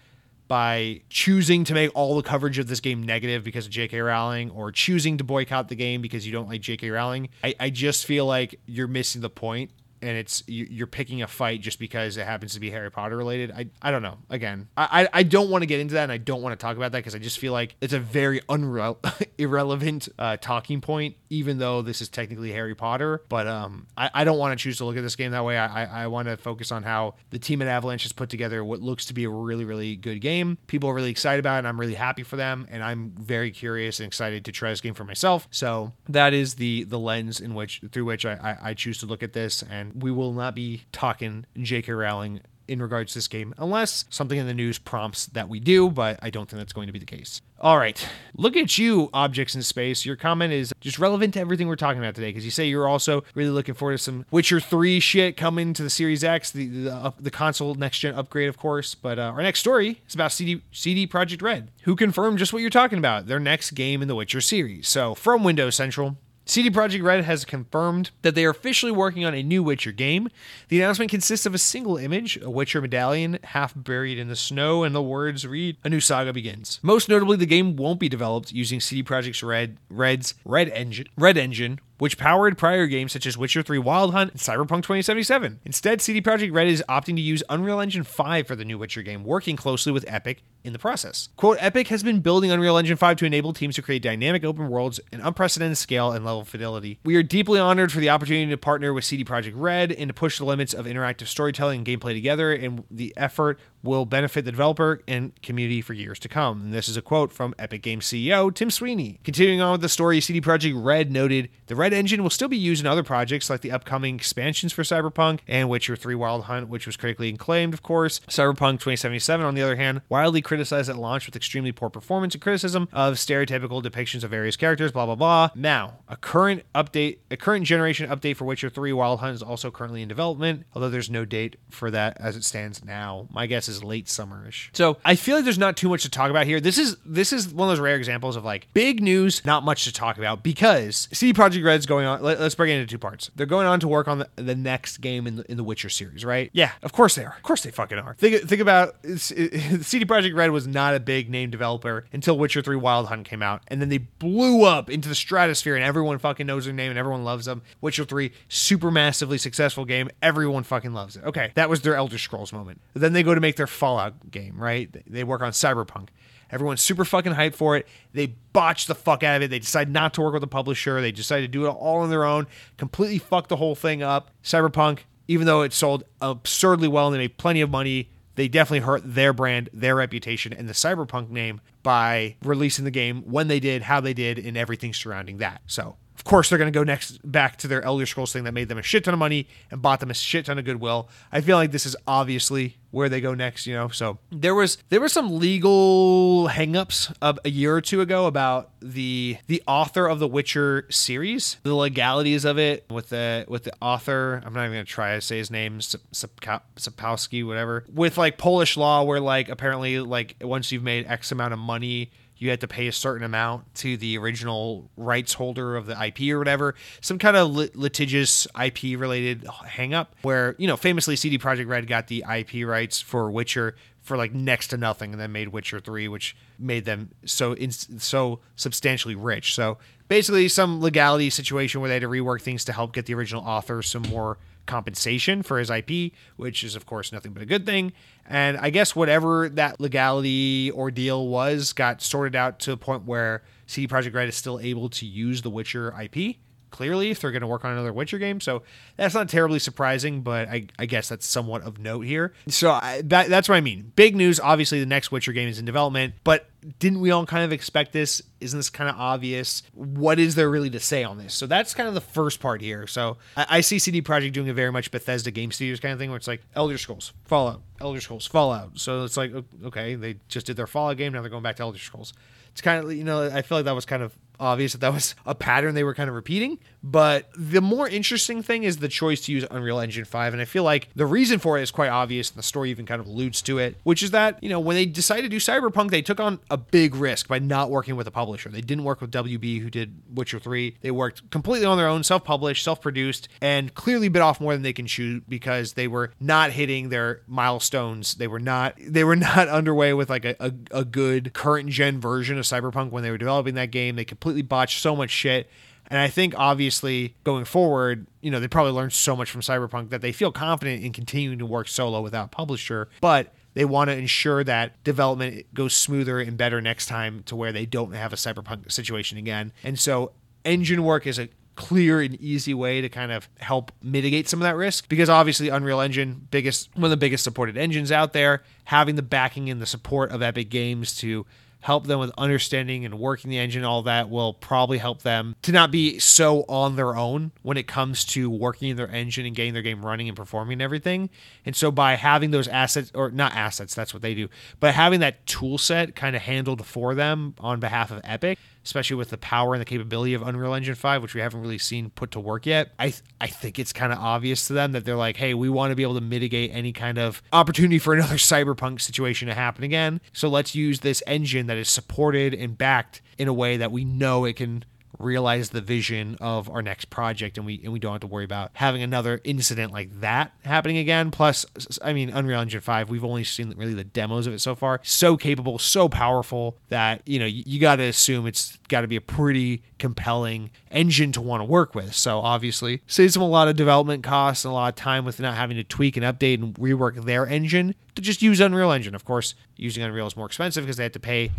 by choosing to make all the coverage of this game negative because of J.K. Rowling or choosing to boycott the game because you don't like J.K. Rowling. I, I just feel like you're missing the point and it's you're picking a fight just because it happens to be Harry Potter related. I, I don't know. Again, I, I don't want to get into that and I don't want to talk about that because I just feel like it's a very unre- irrelevant uh, talking point, even though this is technically Harry Potter. But um, I, I don't want to choose to look at this game that way. I, I, want to focus on how the team at Avalanche has put together what looks to be a really, really good game. People are really excited about it and I'm really happy for them. And I'm very curious and excited to try this game for myself. So that is the the lens in which through which I, I, I choose to look at this and we will not be talking J.K. Rowling in regards to this game unless something in the news prompts that we do, but I don't think that's going to be the case. All right, look at you, objects in space. Your comment is just relevant to everything we're talking about today because you say you're also really looking forward to some Witcher 3 shit coming to the Series X, the the, uh, the console next gen upgrade, of course. But uh, our next story is about CD CD Projekt Red, who confirmed just what you're talking about, their next game in the Witcher series. So from Windows Central, CD Projekt Red has confirmed that they are officially working on a new Witcher game. The announcement consists of a single image, a Witcher medallion half buried in the snow, and the words read, "A new saga begins." Most notably, the game won't be developed using CD Projekt's Red Red's Red Engine, Red Engine, which powered prior games such as Witcher 3 Wild Hunt and Cyberpunk 2077. Instead, CD Projekt Red is opting to use Unreal Engine 5 for the new Witcher game, working closely with Epic in the process. Quote, Epic has been building Unreal Engine 5 to enable teams to create dynamic open worlds in unprecedented scale and level fidelity. We are deeply honored for the opportunity to partner with CD Projekt Red and to push the limits of interactive storytelling and gameplay together, and the effort will benefit the developer and community for years to come. And this is a quote from Epic Games CEO Tim Sweeney. Continuing on with the story, CD Projekt Red noted the Red engine will still be used in other projects like the upcoming expansions for Cyberpunk and Witcher 3 Wild Hunt, which was critically acclaimed, of course. Cyberpunk 2077, on the other hand, wildly criticized at launch with extremely poor performance and criticism of stereotypical depictions of various characters, blah blah blah. Now, a current update, a current generation update for Witcher 3 Wild Hunt is also currently in development, although there's no date for that as it stands now. My guess is late summerish. So I feel like there's not too much to talk about here. This is this is one of those rare examples of like big news, not much to talk about because CD Projekt Red's going on. Let, us break it into two parts. They're going on to work on the, the next game in the, in the Witcher series, right? Yeah, of course they are. Of course they fucking are. Think think about it, CD Projekt Red was not a big name developer until Witcher 3 Wild Hunt came out, and then they blew up into the stratosphere, and everyone fucking knows their name and everyone loves them. Witcher 3, super massively successful game. Everyone fucking loves it. Okay, that was their Elder Scrolls moment. Then they go to make their Fallout game, right? They work on Cyberpunk. Everyone's super fucking hyped for it. They botch the fuck out of it. They decide not to work with a publisher. They decide to do it all on their own, completely fuck the whole thing up. Cyberpunk, even though it sold absurdly well and they made plenty of money, they definitely hurt their brand, their reputation, and the Cyberpunk name by releasing the game when they did, how they did, and everything surrounding that. So of course, they're going to go next back to their Elder Scrolls thing that made them a shit ton of money and bought them a shit ton of goodwill. I feel like this is obviously where they go next, you know. So there was there were some legal hangups a, a year or two ago about the the author of the Witcher series, the legalities of it with the with the author. I'm not even gonna try to say his name, Sapkowski, whatever. With like Polish law, where like apparently like once you've made X amount of money you had to pay a certain amount to the original rights holder of the IP or whatever. Some kind of lit- litigious IP related hangup where, you know, famously CD Projekt Red got the IP rights for Witcher for like next to nothing and then made Witcher 3 which made them so in, so substantially rich. So basically some legality situation where they had to rework things to help get the original author some more compensation for his IP, which is, of course, nothing but a good thing. And I guess whatever that legality ordeal was got sorted out to a point where CD Projekt Red is still able to use the Witcher IP clearly if they're going to work on another Witcher game. So that's not terribly surprising, but I, I guess that's somewhat of note here. So I, that, that's what I mean. Big news. Obviously, the next Witcher game is in development, but didn't we all kind of expect this? Isn't this kind of obvious? What is there really to say on this? So that's kind of the first part here. So I, I see CD Projekt doing a very much Bethesda Game Studios kind of thing where it's like Elder Scrolls, Fallout, Elder Scrolls, Fallout. So it's like, okay, they just did their Fallout game. Now they're going back to Elder Scrolls. It's kind of, you know, I feel like that was kind of obvious that that was a pattern they were kind of repeating. But the more interesting thing is the choice to use Unreal Engine 5. And I feel like the reason for it is quite obvious, and the story even kind of alludes to it, which is that, you know, when they decided to do Cyberpunk, they took on a big risk by not working with a publisher. They didn't work with WB, who did Witcher 3. They worked completely on their own, self published, self produced, and clearly bit off more than they can chew because they were not hitting their milestones. They were not they were not underway with like a, a, a good current gen version of Cyberpunk when they were developing that game. They completely botched so much shit. And I think obviously going forward, you know, they probably learned so much from Cyberpunk that they feel confident in continuing to work solo without publisher, but they want to ensure that development goes smoother and better next time to where they don't have a Cyberpunk situation again. And so engine work is a clear and easy way to kind of help mitigate some of that risk because obviously Unreal Engine biggest one of the biggest supported engines out there having the backing and the support of Epic Games to help them with understanding and working the engine, all that will probably help them to not be so on their own when it comes to working their engine and getting their game running and performing and everything. And so by having those assets, or not assets, that's what they do, but having that tool set kind of handled for them on behalf of Epic, especially with the power and the capability of Unreal Engine 5, which we haven't really seen put to work yet. I th- I think it's kind of obvious to them that they're like, hey, we want to be able to mitigate any kind of opportunity for another cyberpunk situation to happen again. So let's use this engine that is supported and backed in a way that we know it can realize the vision of our next project and we and we don't have to worry about having another incident like that happening again. Plus i mean unreal engine 5 we've only seen really the demos of it so far. So capable so powerful that you know you, you got to assume it's got to be a pretty compelling engine to want to work with. So obviously saves them a lot of development costs and a lot of time with not having to tweak and update and rework their engine to just use unreal engine. Of course using unreal is more expensive because they have to pay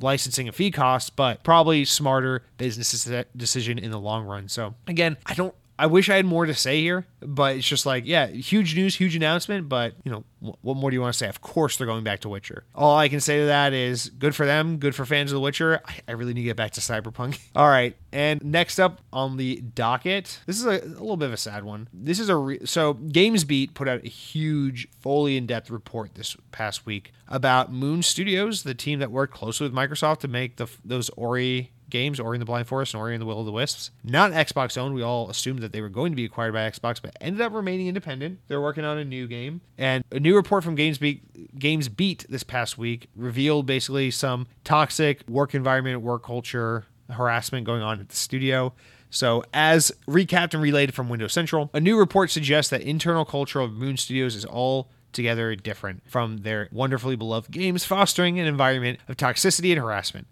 licensing and fee costs, but probably smarter business decision in the long run. So again, I don't I wish I had more to say here, but it's just like, yeah, huge news, huge announcement. But, you know, what more do you want to say? Of course, they're going back to Witcher. All I can say to that is good for them, good for fans of The Witcher. I, really need to get back to Cyberpunk. All right. And next up on the docket, this is a, a little bit of a sad one. This is a, re- so GamesBeat put out a huge, fully in depth report this past week about Moon Studios, the team that worked closely with Microsoft to make the those Ori games, Ori and the Blind Forest and Ori and the Will of the Wisps. Not Xbox owned. We all assumed that they were going to be acquired by Xbox, but ended up remaining independent. They're working on a new game. And a new report from GamesBeat, GamesBeat this past week revealed basically some toxic work environment, work culture, harassment going on at the studio. So, as recapped and relayed from Windows Central, a new report suggests that internal culture of Moon Studios is all together different from their wonderfully beloved games, fostering an environment of toxicity and harassment.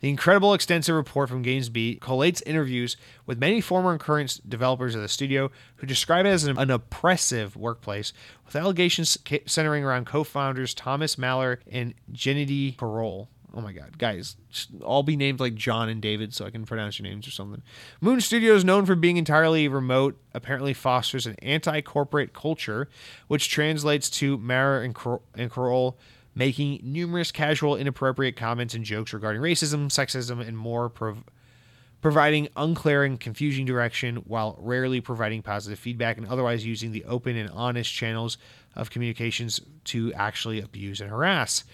The incredible extensive report from GamesBeat collates interviews with many former and current developers of the studio who describe it as an, an oppressive workplace, with allegations centering around co-founders Thomas Mahler and Gennady Korol. Oh my God, guys, all be named like John and David so I can pronounce your names or something. Moon Studios, known for being entirely remote, apparently fosters an anti corporate culture, which translates to Mahler and, Cor- and making numerous casual, inappropriate comments and jokes regarding racism, sexism, and more, prov- providing unclear and confusing direction while rarely providing positive feedback and otherwise using the open and honest channels of communications to actually abuse and harass.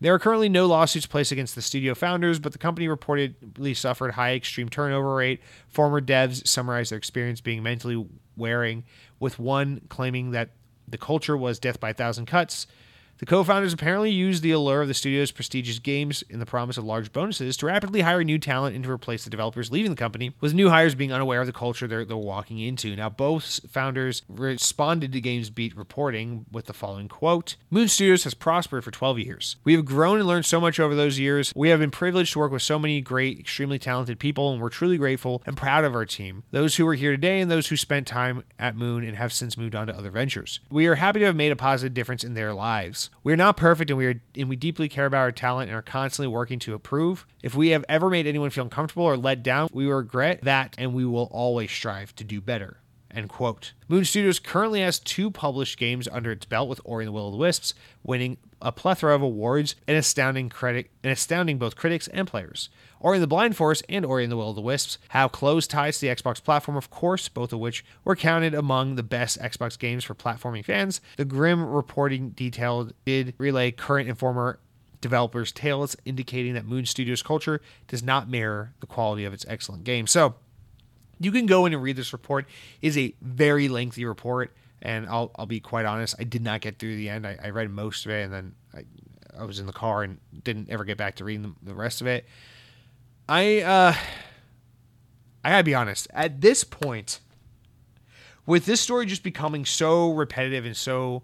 There are currently no lawsuits placed against the studio founders, but the company reportedly suffered high extreme turnover rate. Former devs summarized their experience being mentally wearing, with one claiming that the culture was death by a thousand cuts, the co founders apparently used the allure of the studio's prestigious games and the promise of large bonuses to rapidly hire new talent and to replace the developers leaving the company, with new hires being unaware of the culture they're, they're walking into. Now, both founders responded to GamesBeat reporting with the following quote Moon Studios has prospered for 12 years. We have grown and learned so much over those years. We have been privileged to work with so many great, extremely talented people, and we're truly grateful and proud of our team, those who are here today and those who spent time at Moon and have since moved on to other ventures. We are happy to have made a positive difference in their lives. We are not perfect and we are and we deeply care about our talent and are constantly working to improve. If we have ever made anyone feel uncomfortable or let down, we regret that and we will always strive to do better. End quote. Moon Studios currently has two published games under its belt with Ori and the Will of the Wisps, winning a plethora of awards and astounding credit and astounding both critics and players. Ori and the Blind Forest and Ori and the Will of the Wisps have close ties to the Xbox platform, of course, both of which were counted among the best Xbox games for platforming fans. The grim reporting detailed did relay current and former developers' tales, indicating that Moon Studios' culture does not mirror the quality of its excellent games. So, you can go in and read this report. It is a very lengthy report, and I'll, I'll be quite honest, I did not get through the end. I, I read most of it, and then I, I was in the car and didn't ever get back to reading the, the rest of it. I uh I gotta be honest. At this point, with this story just becoming so repetitive and so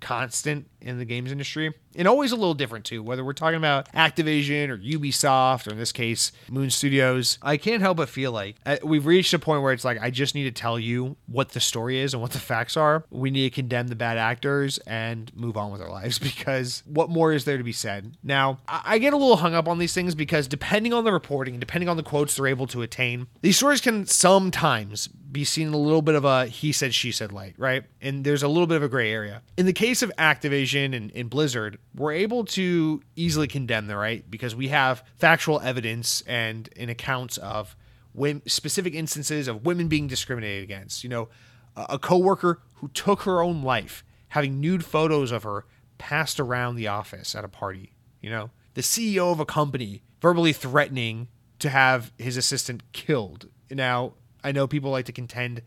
constant in the games industry and always a little different too. Whether we're talking about activision or ubisoft or in this case moon studios i can't help but feel like uh, we've reached a point where it's like i just need to tell you what the story is and what the facts are. We need to condemn the bad actors and move on with our lives because what more is there to be said? Now i get a little hung up on these things because depending on the reporting depending on the quotes they're able to attain these stories can sometimes be seen a little bit of a he said she said light right and there's a little bit of a gray area in the case of activision and, and Blizzard, we're able to easily condemn them, right? Because we have factual evidence and in accounts of women, specific instances of women being discriminated against. You know, a, a coworker who took her own life, having nude photos of her passed around the office at a party. You know, the CEO of a company verbally threatening to have his assistant killed. Now, I know people like to contend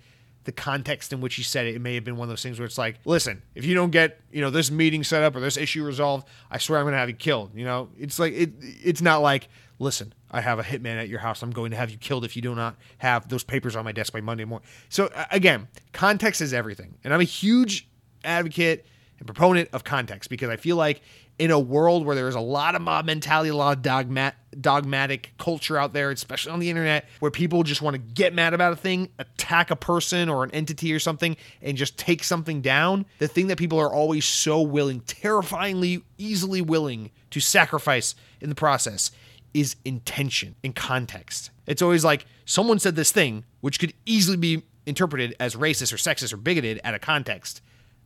the context in which he said it, it may have been one of those things where it's like, listen, if you don't get, you know, this meeting set up or this issue resolved, I swear I'm going to have you killed. You know, it's like, it, it's not like, listen, I have a hitman at your house. I'm going to have you killed if you do not have those papers on my desk by Monday morning. So again, context is everything. And I'm a huge advocate and proponent of context because I feel like in a world where there's a lot of mob mentality, a lot of dogmat, dogmatic culture out there, especially on the internet, where people just want to get mad about a thing, attack a person or an entity or something, and just take something down. The thing that people are always so willing, terrifyingly easily willing to sacrifice in the process is intention and context. It's always like someone said this thing, which could easily be interpreted as racist or sexist or bigoted at a context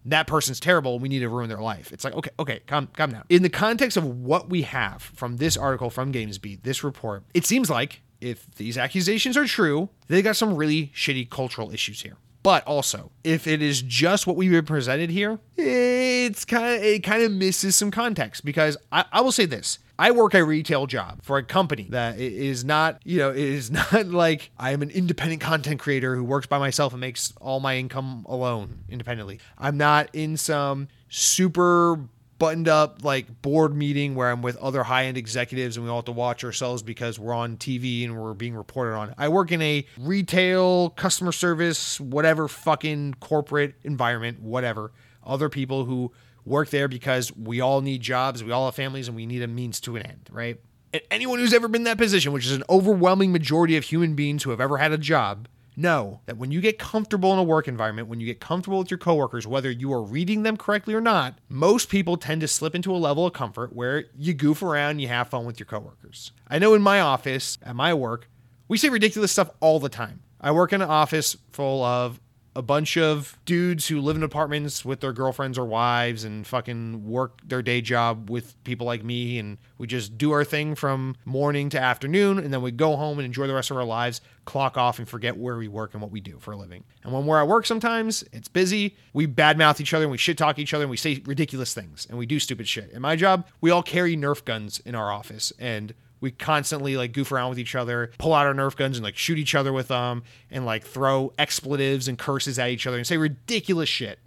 that person's terrible. We need to ruin their life. It's like, okay, okay, calm, calm down. In the context of what we have from this article from GamesBeat, this report, it seems like if these accusations are true, they got some really shitty cultural issues here. But also, if it is just what we've been presented here, it's kind of it kind of misses some context because I, I will say this. I work a retail job for a company that is not, you know, is not like I am an independent content creator who works by myself and makes all my income alone independently. I'm not in some super buttoned up like board meeting where I'm with other high end executives and we all have to watch ourselves because we're on TV and we're being reported on. I work in a retail, customer service, whatever fucking corporate environment, whatever. Other people who work there because we all need jobs, we all have families, and we need a means to an end, right? And anyone who's ever been in that position, which is an overwhelming majority of human beings who have ever had a job, know that when you get comfortable in a work environment, when you get comfortable with your coworkers, whether you are reading them correctly or not, most people tend to slip into a level of comfort where you goof around, you have fun with your coworkers. I know in my office, at my work, we say ridiculous stuff all the time. I work in an office full of a bunch of dudes who live in apartments with their girlfriends or wives and fucking work their day job with people like me. And we just do our thing from morning to afternoon. And then we go home and enjoy the rest of our lives, clock off and forget where we work and what we do for a living. And when we're at work, sometimes it's busy. We badmouth each other and we shit talk each other and we say ridiculous things and we do stupid shit. In my job, we all carry Nerf guns in our office. And we constantly like goof around with each other, pull out our Nerf guns and like shoot each other with them, and like throw expletives and curses at each other and say ridiculous shit.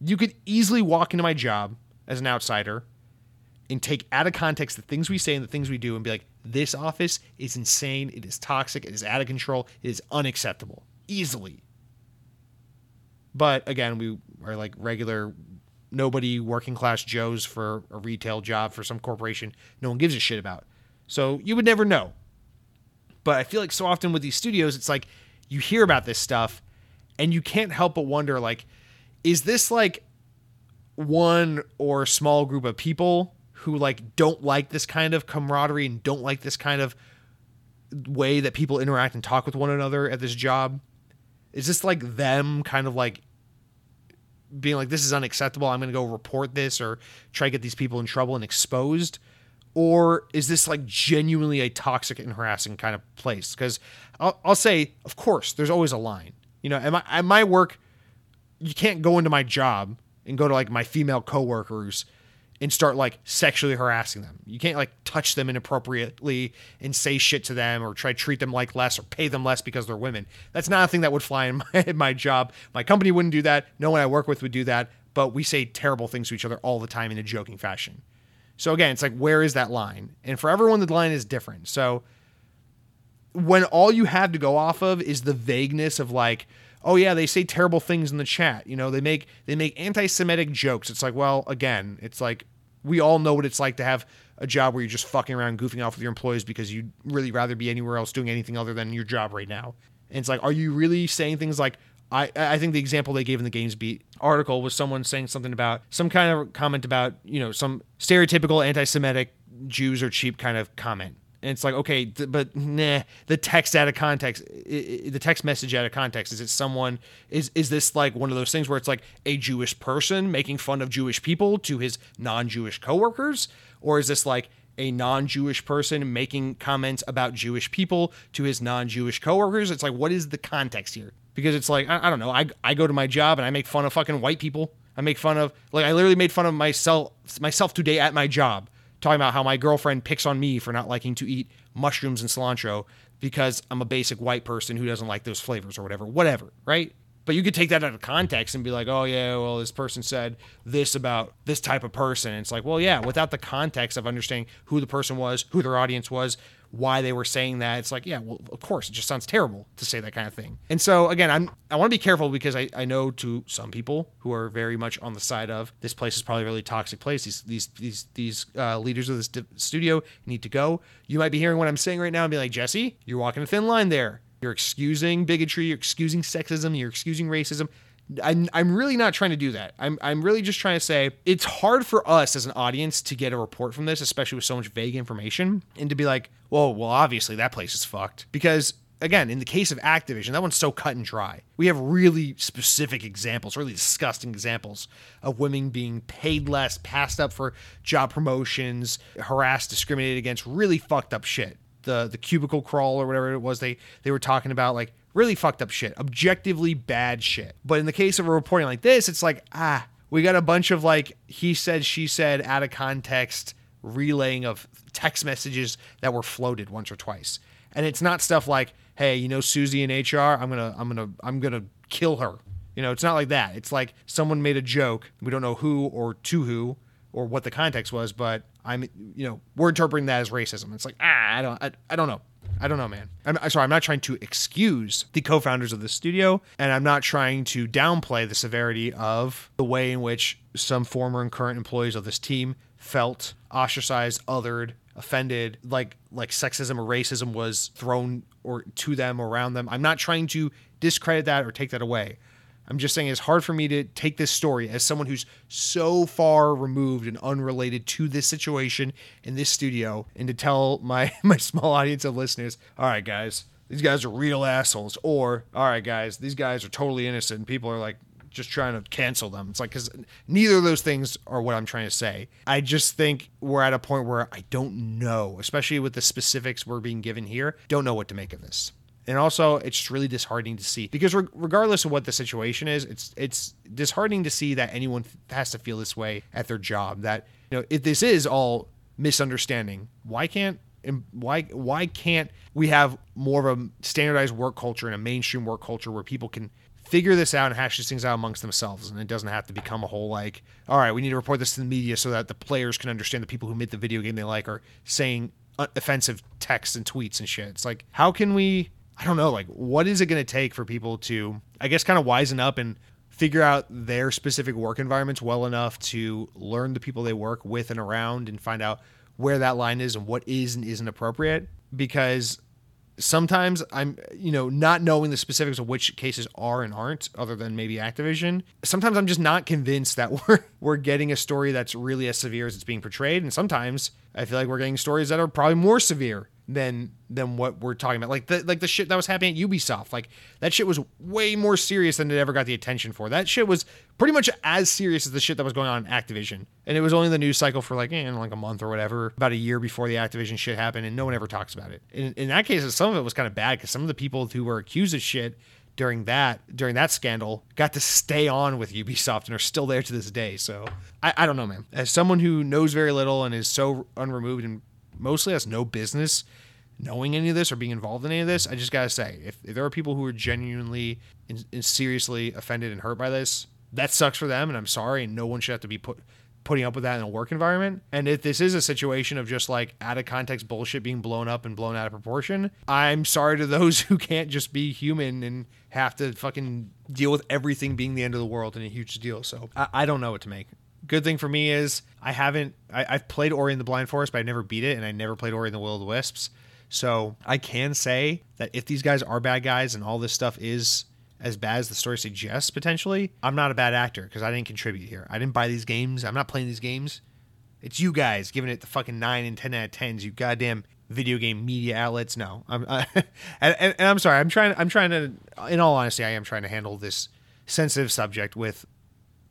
You could easily walk into my job as an outsider and take out of context the things we say and the things we do and be like, this office is insane. It is toxic. It is out of control. It is unacceptable. Easily. But again, we are like regular nobody working class Joes for a retail job for some corporation no one gives a shit about. So you would never know. But I feel like so often with these studios, it's like you hear about this stuff and you can't help but wonder like, is this like one or small group of people who like don't like this kind of camaraderie and don't like this kind of way that people interact and talk with one another at this job? Is this like them kind of like being like, this is unacceptable. I'm going to go report this or try to get these people in trouble and exposed? Or is this like genuinely a toxic and harassing kind of place? Because I'll, I'll, say, of course, there's always a line. You know, at my, at my work, you can't go into my job and go to like my female coworkers and start like sexually harassing them. You can't like touch them inappropriately and say shit to them or try to treat them like less or pay them less because they're women. That's not a thing that would fly in my, in my job. My company wouldn't do that. No one I work with would do that. But we say terrible things to each other all the time in a joking fashion. So again, it's like where is that line? And for everyone, the line is different. So when all you have to go off of is the vagueness of like, oh yeah, they say terrible things in the chat. You know, they make they make anti-Semitic jokes. It's like, well, again, it's like we all know what it's like to have a job where you're just fucking around, goofing off with your employees because you'd really rather be anywhere else doing anything other than your job right now. And it's like, are you really saying things like, I, I think the example they gave in the GamesBeat article was someone saying something about some kind of comment about, you know, some stereotypical anti Semitic Jews are cheap kind of comment. And it's like, okay, th- but nah, the text out of context, the text message out of context, is it someone, is, is this like one of those things where it's like a Jewish person making fun of Jewish people to his non Jewish coworkers? Or is this like a non Jewish person making comments about Jewish people to his non Jewish coworkers? It's like, what is the context here? Because it's like I, I don't know. I I go to my job and I make fun of fucking white people. I make fun of like I literally made fun of myself myself today at my job talking about how my girlfriend picks on me for not liking to eat mushrooms and cilantro because I'm a basic white person who doesn't like those flavors or whatever, whatever, right? But you could take that out of context and be like, oh, yeah, well, this person said this about this type of person. And it's like, well, yeah, without the context of understanding who the person was, who their audience was, why they were saying that. It's like, yeah, well, of course, it just sounds terrible to say that kind of thing. And so again, I'm I want to be careful because I, I know to some people who are very much on the side of this place is probably a really toxic place. These these these these uh, leaders of this di- studio need to go. You might be hearing what I'm saying right now and be like, Jesse, you're walking a thin line there. You're excusing bigotry, you're excusing sexism, you're excusing racism. I'm, I'm really not trying to do that. I'm, I'm really just trying to say it's hard for us as an audience to get a report from this, especially with so much vague information, and to be like, well, well, obviously that place is fucked. Because again, in the case of Activision, that one's so cut and dry. We have really specific examples, really disgusting examples of women being paid less, passed up for job promotions, harassed, discriminated against, really fucked up shit. The the cubicle crawl or whatever it was they they were talking about, like really fucked up shit, objectively bad shit. But in the case of a reporting like this, it's like, ah, we got a bunch of like he said, she said, out of context relaying of text messages that were floated once or twice. And it's not stuff like, hey, you know Susie in HR, I'm gonna I'm gonna I'm gonna kill her. You know, it's not like that. It's like someone made a joke. We don't know who or to who or what the context was, but I'm you know, we're interpreting that as racism. It's like, ah, I don't I, I don't know. I don't know, man. I'm sorry. I'm not trying to excuse the co-founders of the studio, and I'm not trying to downplay the severity of the way in which some former and current employees of this team felt ostracized, othered, offended, like like sexism or racism was thrown or to them around them. I'm not trying to discredit that or take that away. I'm just saying it's hard for me to take this story as someone who's so far removed and unrelated to this situation in this studio and to tell my my small audience of listeners, all right guys, these guys are real assholes or all right guys, these guys are totally innocent and people are like just trying to cancel them. It's like cuz neither of those things are what I'm trying to say. I just think we're at a point where I don't know, especially with the specifics we're being given here, don't know what to make of this and also it's just really disheartening to see. Because re- regardless of what the situation is it's it's disheartening to see that anyone has to feel this way at their job that you know if this is all misunderstanding why can't why why can't we have more of a standardized work culture and a mainstream work culture where people can figure this out and hash these things out amongst themselves and it doesn't have to become a whole like all right we need to report this to the media so that the players can understand the people who made the video game they like are saying offensive texts and tweets and shit. It's like how can we I don't know, like what is it going to take for people to, I guess, kind of wisen up and figure out their specific work environments well enough to learn the people they work with and around and find out where that line is and what is and isn't appropriate because sometimes I'm, you know, not knowing the specifics of which cases are and aren't, other than maybe Activision. Sometimes I'm just not convinced that we're we're getting a story that's really as severe as it's being portrayed, and sometimes I feel like we're getting stories that are probably more severe than than what we're talking about. Like the like the shit that was happening at Ubisoft. Like that shit was way more serious than it ever got the attention for. That shit was pretty much as serious as the shit that was going on in Activision. And it was only the news cycle for like eh, like a month or whatever, about a year before the Activision shit happened, and no one ever talks about it. In, in that case, some of it was kind of bad because some of the people who were accused of shit during that during that scandal got to stay on with Ubisoft and are still there to this day. So I, I don't know, man. As someone who knows very little and is so unremoved and mostly has no business knowing any of this or being involved in any of this, I just gotta say, if, if there are people who are genuinely and seriously offended and hurt by this, that sucks for them, and I'm sorry, and no one should have to be put putting up with that in a work environment. And if this is a situation of just like out of context bullshit being blown up and blown out of proportion, I'm sorry to those who can't just be human and have to fucking deal with everything being the end of the world and a huge deal. So I, I don't know what to make good thing for me is I haven't I, have played Ori in the Blind Forest, but I never beat it, and I never played Ori in the Will of the Wisps. So I can say that if these guys are bad guys and all this stuff is as bad as the story suggests potentially, I'm not a bad actor because I didn't contribute here. I didn't buy these games. I'm not playing these games. It's you guys giving it the fucking nine and ten out of tens. You goddamn video game media outlets. No, I'm and, and I'm sorry. I'm trying. I'm trying to. In all honesty, I am trying to handle this sensitive subject with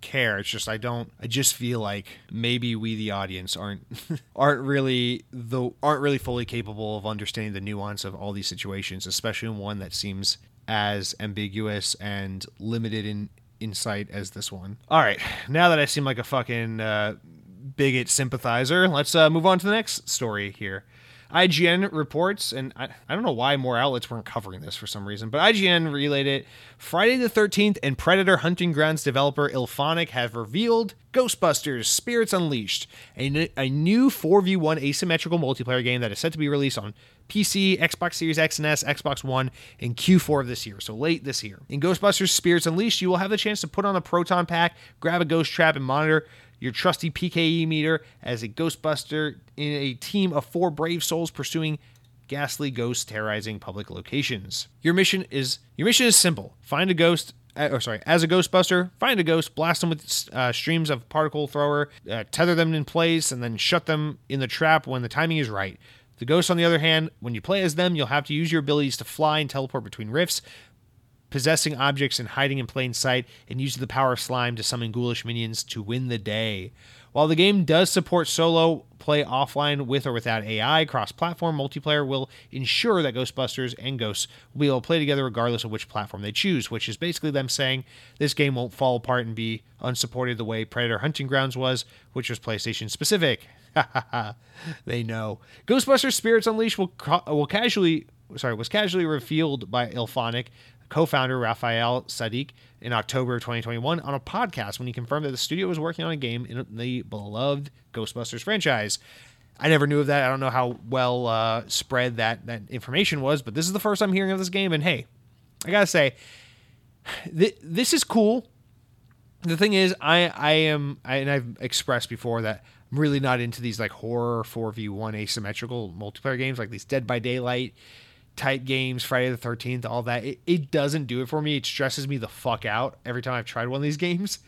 care. It's just I don't I just feel like maybe we the audience aren't aren't really the aren't really fully capable of understanding the nuance of all these situations, especially in one that seems as ambiguous and limited in insight as this one. All right, now that I seem like a fucking uh, bigot sympathizer. Let's uh, move on to the next story here. IGN reports, and I, I don't know why more outlets weren't covering this for some reason, but IGN relayed it. Friday the 13th and Predator Hunting Grounds developer IllFonic have revealed Ghostbusters Spirits Unleashed, a, a new 4v1 asymmetrical multiplayer game that is set to be released on PC, Xbox Series X and S, Xbox One in Q4 of this year, so late this year. In Ghostbusters Spirits Unleashed, you will have the chance to put on a proton pack, grab a ghost trap, and monitor your trusty PKE meter as a Ghostbuster in a team of four brave souls pursuing ghastly ghosts terrorizing public locations. Your mission is your mission is simple: find a ghost. Uh, or sorry, as a Ghostbuster, find a ghost, blast them with uh, streams of particle thrower, uh, tether them in place, and then shut them in the trap when the timing is right. The ghosts, on the other hand, when you play as them, you'll have to use your abilities to fly and teleport between rifts, possessing objects and hiding in plain sight, and using the power of slime to summon ghoulish minions to win the day. While the game does support solo play offline with or without AI, cross platform multiplayer will ensure that Ghostbusters and Ghosts will be able to play together regardless of which platform they choose, which is basically them saying this game won't fall apart and be unsupported the way Predator Hunting Grounds was, which was PlayStation specific. they know. Ghostbusters Spirits Unleashed will, will casually sorry, was casually revealed by IllFonic co-founder Raphael Saadiq in October of 2021 on a podcast when he confirmed that the studio was working on a game in the beloved Ghostbusters franchise. I never knew of that. I don't know how well uh, spread that that information was, but this is the first I'm hearing of this game. And hey, I gotta say, th- this is cool. The thing is, I I am, I, and I've expressed before that I'm really not into these like horror 4v1 asymmetrical multiplayer games like these Dead by Daylight type games, Friday the 13th, all that. It, it doesn't do it for me. It stresses me the fuck out every time I've tried one of these games.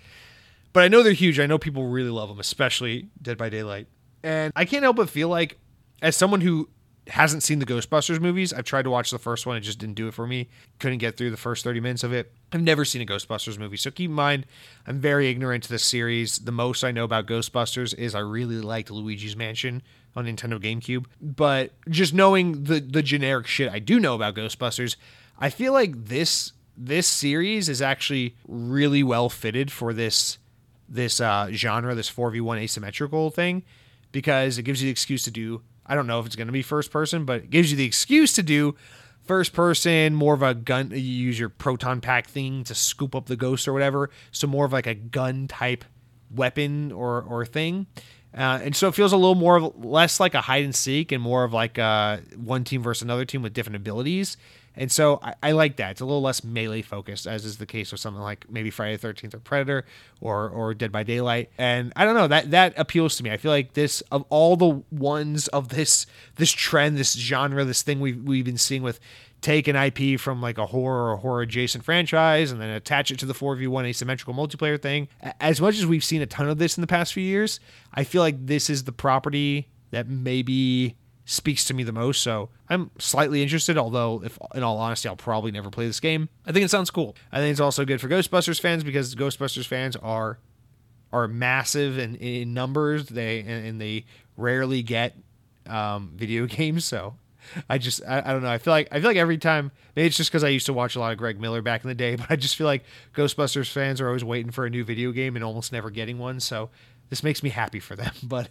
But I know they're huge. I know people really love them, especially Dead by Daylight. And I can't help but feel like, as someone who hasn't seen the Ghostbusters movies, I've tried to watch the first one. It just didn't do it for me. Couldn't get through the first 30 minutes of it. I've never seen a Ghostbusters movie. So keep in mind, I'm very ignorant to this series. The most I know about Ghostbusters is I really liked Luigi's Mansion on Nintendo GameCube. But just knowing the the generic shit I do know about Ghostbusters, I feel like this this series is actually really well fitted for this this uh, genre, this 4v1 asymmetrical thing, because it gives you the excuse to do. I don't know if it's going to be first person, but it gives you the excuse to do first person, more of a gun. You use your proton pack thing to scoop up the ghost or whatever. So more of like a gun type weapon or or thing. Uh, and so it feels a little more of less like a hide and seek and more of like uh, one team versus another team with different abilities. And so I, I, like that. It's a little less melee focused, as is the case with something like maybe Friday the Thirteenth or Predator or or Dead by Daylight. And I don't know that that appeals to me. I feel like this of all the ones of this this trend, this genre, this thing we've we've been seeing with take an IP from like a horror or horror adjacent franchise and then attach it to the 4v1 asymmetrical multiplayer thing. As much as we've seen a ton of this in the past few years, I feel like this is the property that maybe speaks to me the most. So I'm slightly interested, although if in all honesty, I'll probably never play this game. I think it sounds cool. I think it's also good for Ghostbusters fans because Ghostbusters fans are are massive in, in numbers. They and, and they rarely get um, video games, so I just I, I, don't know. I feel like I feel like every time maybe it's just because I used to watch a lot of Greg Miller back in the day, but I just feel like Ghostbusters fans are always waiting for a new video game and almost never getting one. So this makes me happy for them. But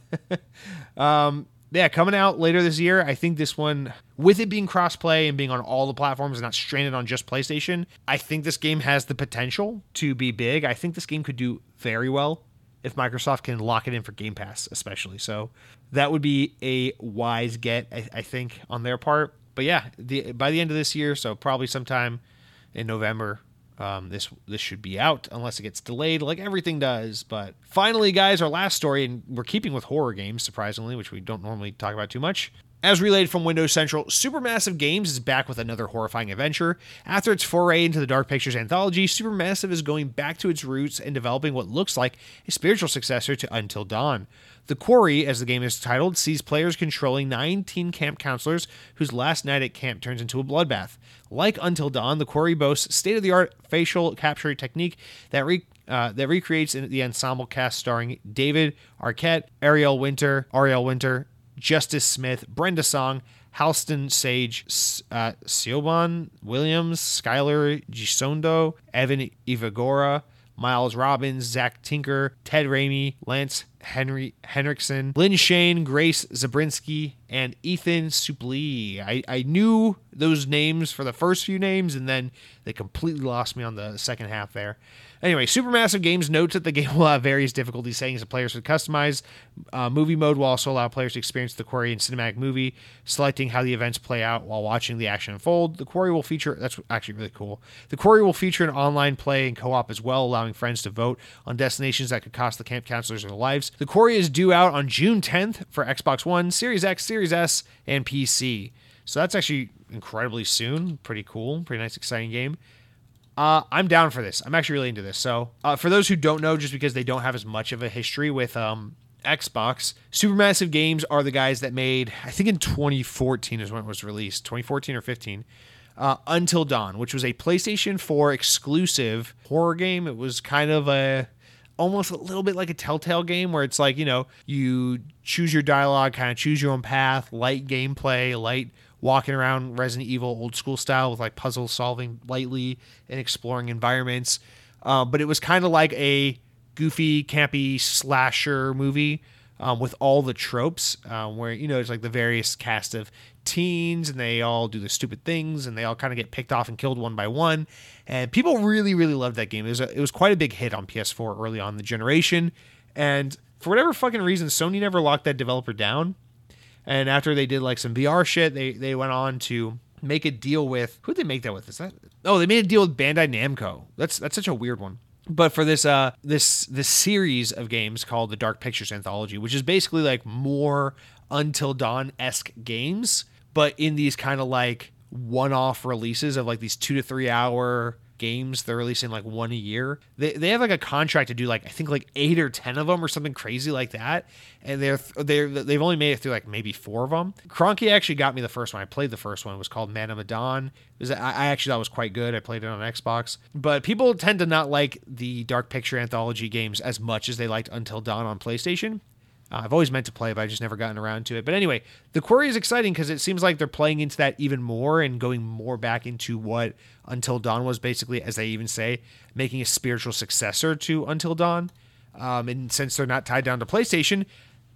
um, yeah, coming out later this year. I think this one, with it being crossplay and being on all the platforms and not stranded on just PlayStation, I think this game has the potential to be big. I think this game could do very well if Microsoft can lock it in for Game Pass, especially. So that would be a wise get, I, I think, on their part. But yeah, the, by the end of this year, so probably sometime in November, um, this this should be out unless it gets delayed, like everything does. But finally, guys, our last story, and we're keeping with horror games, surprisingly, which we don't normally talk about too much. As relayed from Windows Central, Supermassive Games is back with another horrifying adventure. After its foray into the Dark Pictures anthology, Supermassive is going back to its roots and developing what looks like a spiritual successor to Until Dawn. The Quarry, as the game is titled, sees players controlling 19 camp counselors whose last night at camp turns into a bloodbath. Like Until Dawn, The Quarry boasts state of the art facial capture technique that re- uh, that recreates the ensemble cast starring David Arquette, Ariel Winter, Ariel Winter, Justice Smith, Brenda Song, Halston Sage, uh, Siobhan Williams, Skyler Gisondo, Evan Evagora, Miles Robbins, Zach Tinker, Ted Raimi, Lance Henry Henriksen, Lin Shaye, Grace Zabriskie, and Ethan Suplee. I, I knew those names for the first few names, and then they completely lost me on the second half there. Anyway, Supermassive Games notes that the game will have various difficulty settings that players can customize. Uh, movie mode will also allow players to experience the quarry in cinematic movie, selecting how the events play out while watching the action unfold. The quarry will feature that's actually really cool. The quarry will feature an online play and co-op as well, allowing friends to vote on destinations that could cost the camp counselors their lives. The quarry is due out on June 10th for Xbox One, Series X, Series S, and PC. So that's actually incredibly soon. Pretty cool. Pretty nice, exciting game. Uh, I'm down for this. I'm actually really into this. So, uh, for those who don't know, just because they don't have as much of a history with um, Xbox, Supermassive Games are the guys that made, I think in 2014 is when it was released, 2014 or 15, uh, Until Dawn, which was a PlayStation 4 exclusive horror game. It was kind of a almost a little bit like a telltale game where it's like you know you choose your dialogue kind of choose your own path light gameplay light walking around Resident Evil old school style with like puzzle solving lightly and exploring environments. Uh, but it was kind of like a goofy, campy slasher movie um, with all the tropes, um, where you know it's like the various cast of teens and they all do the stupid things and they all kind of get picked off and killed one by one. And people really, really loved that game. It was a, it was quite a big hit on PS4 early on the generation, and for whatever fucking reason, Sony never locked that developer down. And after they did like some VR shit, they they went on to make a deal with who did they make that with? Is that oh they made a deal with Bandai Namco. That's that's such a weird one. But for this uh this this series of games called the Dark Pictures Anthology, which is basically like more Until Dawn esque games, but in these kind of like one off releases of like these two to three hour games they're releasing like one a year. They, they have like a contract to do like i think like eight or ten of them or something crazy like that. And they're they're they've only made it through like maybe four of them. Cronky actually got me the first one. I played the first one. It was called man of medan. It was, i actually thought it was quite good. I played it on xbox. But people tend to not like the dark picture anthology games as much as they liked until dawn on playstation uh, I've always meant to play, but I've just never gotten around to it. But anyway, the quarry is exciting because it seems like they're playing into that even more and going more back into what Until Dawn was basically, as they even say, making a spiritual successor to Until Dawn. Um, and since they're not tied down to PlayStation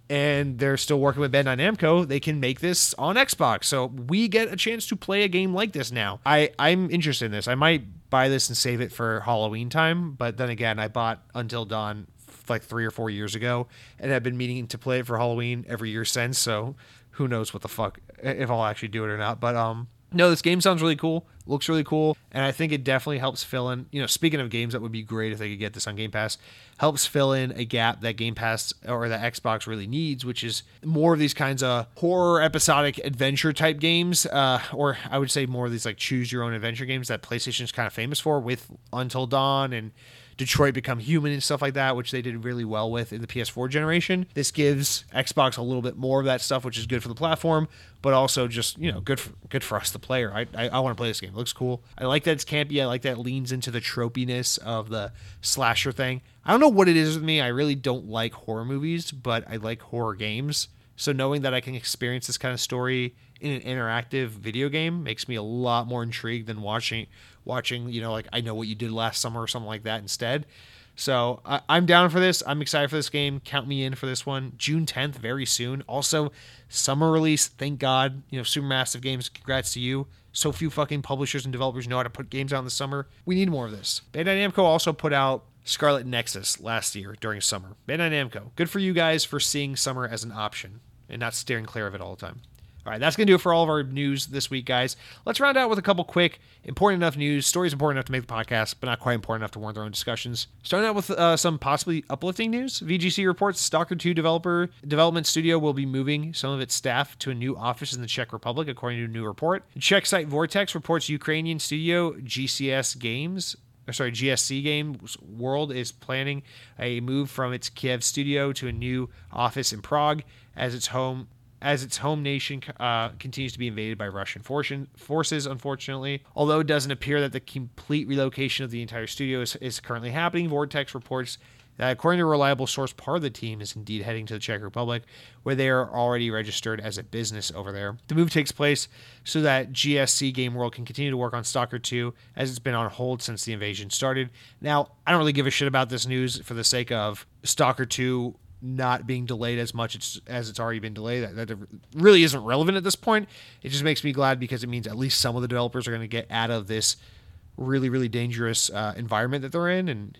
and they're still working with Bandai Namco, they can make this on Xbox. So we get a chance to play a game like this now. I, I'm interested in this. I might buy this and save it for Halloween time, but then again, I bought Until Dawn like three or four years ago and have been meaning to play it for Halloween every year since. So who knows what the fuck if I'll actually do it or not. But um, no, this game sounds really cool. Looks really cool, and I think it definitely helps fill in. You know, speaking of games that would be great if they could get this on Game Pass, helps fill in a gap that Game Pass or that Xbox really needs, which is more of these kinds of horror, episodic, adventure type games, uh, or I would say more of these like choose your own adventure games that PlayStation is kind of famous for, with Until Dawn and Detroit Become Human and stuff like that, which they did really well with in the PS4 generation. This gives Xbox a little bit more of that stuff, which is good for the platform, but also just you know good for, good for us, the player. I I, I want to play this game. It looks cool. I like that it's campy. I like that it leans into the tropiness of the slasher thing. I don't know what it is with me. I really don't like horror movies, but I like horror games. So knowing that I can experience this kind of story in an interactive video game makes me a lot more intrigued than watching watching, you know, like I know what you did last summer or something like that instead. So I, am down for this. I'm excited for this game. Count me in for this one. June 10th, very soon. Also, summer release. Thank God. You know, Supermassive Games. Congrats to you. So few fucking publishers and developers know how to put games out in the summer. We need more of this. Bandai Namco also put out Scarlet Nexus last year during summer. Bandai Namco. Good for you guys for seeing summer as an option and not steering clear of it all the time. All right, that's going to do it for all of our news this week, guys. Let's round out with a couple quick, important enough news, stories important enough to make the podcast, but not quite important enough to warrant their own discussions. Starting out with uh, some possibly uplifting news. VGC reports Stalker 2 developer development studio will be moving some of its staff to a new office in the Czech Republic, according to a new report. Czech site Vortex reports Ukrainian studio GCS Games sorry, GSC Games World is planning a move from its Kiev studio to a new office in Prague as its home as its home nation uh, continues to be invaded by Russian forces, unfortunately. Although it doesn't appear that the complete relocation of the entire studio is, is currently happening, Vortex reports that, according to a reliable source, part of the team is indeed heading to the Czech Republic, where they are already registered as a business over there. The move takes place so that GSC Game World can continue to work on Stalker 2, as it's been on hold since the invasion started. Now, I don't really give a shit about this news for the sake of Stalker 2 not being delayed as much as, as it's already been delayed. That, that really isn't relevant at this point. It just makes me glad because it means at least some of the developers are going to get out of this really, really dangerous uh, environment that they're in and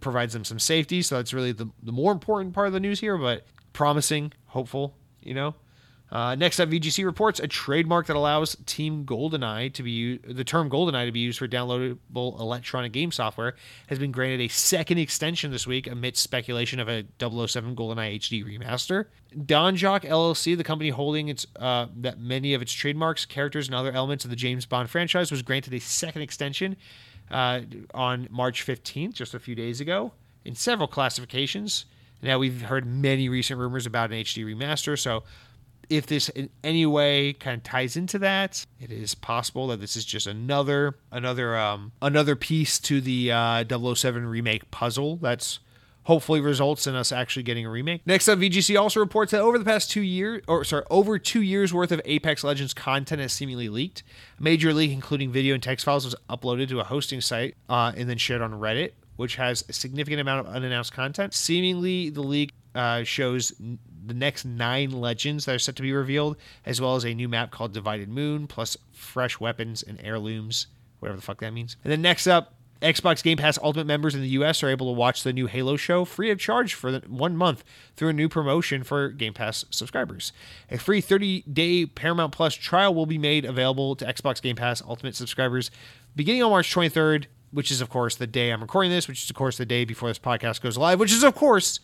provides them some safety. So that's really the, the more important part of the news here, but promising, hopeful, you know. Uh, next up, VGC reports a trademark that allows Team GoldenEye to be used, the term GoldenEye to be used for downloadable electronic game software has been granted a second extension this week amidst speculation of a 007 GoldenEye HD remaster. Danjaq LLC, the company holding its uh, that many of its trademarks, characters, and other elements of the James Bond franchise, was granted a second extension uh, on March 15th, just a few days ago, in several classifications. Now we've heard many recent rumors about an HD remaster, so if this in any way kind of ties into that, it is possible that this is just another another um, another piece to the uh, 007 remake puzzle. That's hopefully results in us actually getting a remake. Next up, VGC also reports that over the past two years, or sorry, over two years worth of Apex Legends content has seemingly leaked. A major leak, including video and text files, was uploaded to a hosting site uh, and then shared on Reddit, which has a significant amount of unannounced content. Seemingly, the leak uh, shows the next nine legends that are set to be revealed, as well as a new map called Divided Moon, plus fresh weapons and heirlooms, whatever the fuck that means. And then next up, Xbox Game Pass Ultimate members in the US are able to watch the new Halo show free of charge for one month through a new promotion for Game Pass subscribers. A free 30 day Paramount Plus trial will be made available to Xbox Game Pass Ultimate subscribers beginning on March 23rd, which is, of course, the day I'm recording this, which is, of course, the day before this podcast goes live, which is, of course,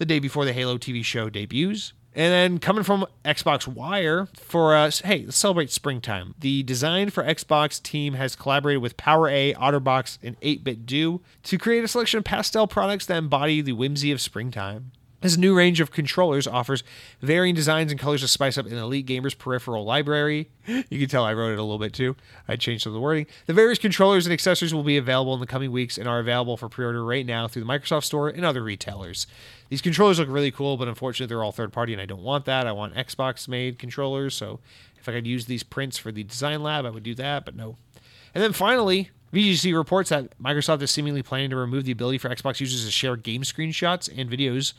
the day before the Halo TV show debuts. And then coming from Xbox Wire for us, hey, let's celebrate springtime. The design for Xbox team has collaborated with PowerA, OtterBox, and 8BitDo to create a selection of pastel products that embody the whimsy of springtime. This new range of controllers offers varying designs and colors to spice up an elite gamer's peripheral library. You can tell I wrote it a little bit too. I changed some of the wording. The various controllers and accessories will be available in the coming weeks and are available for pre order right now through the Microsoft Store and other retailers. These controllers look really cool, but unfortunately, they're all third party, and I don't want that. I want Xbox made controllers. So if I could use these prints for the design lab, I would do that, but no. And then finally, VGC reports that Microsoft is seemingly planning to remove the ability for Xbox users to share game screenshots and videos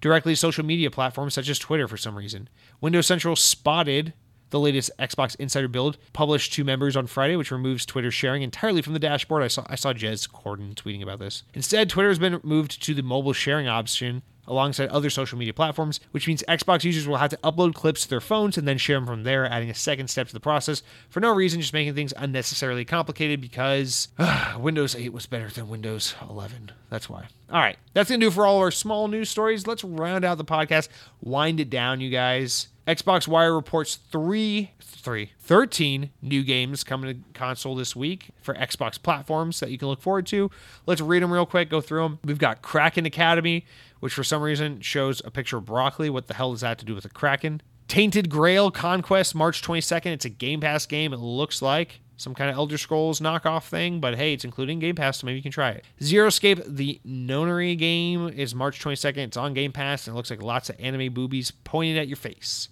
directly to social media platforms such as Twitter for some reason. Windows Central spotted the latest Xbox Insider build published to members on Friday, which removes Twitter sharing entirely from the dashboard. I saw I saw Jez Corden tweeting about this. Instead, Twitter has been moved to the mobile sharing option alongside other social media platforms, which means Xbox users will have to upload clips to their phones and then share them from there, adding a second step to the process for no reason, just making things unnecessarily complicated because uh, Windows 8 was better than Windows 11. That's why. All right, that's going to do for all our small news stories. Let's round out the podcast, wind it down, you guys. Xbox Wire reports three, three, 13 new games coming to console this week for Xbox platforms that you can look forward to. Let's read them real quick, go through them. We've got Kraken Academy, which for some reason shows a picture of broccoli. What the hell does that have to do with a Kraken? Tainted Grail Conquest, March 22nd. It's a Game Pass game, it looks like. Some kind of Elder Scrolls knockoff thing, but hey, it's including Game Pass, so maybe you can try it. Zero Escape, the Nonary game, is March 22nd. It's on Game Pass, and it looks like lots of anime boobies pointed at your face.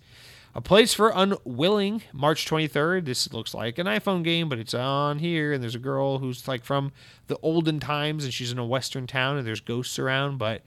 A Place for Unwilling, March 23rd. This looks like an iPhone game, but it's on here. And there's a girl who's like from the olden times, and she's in a western town, and there's ghosts around, but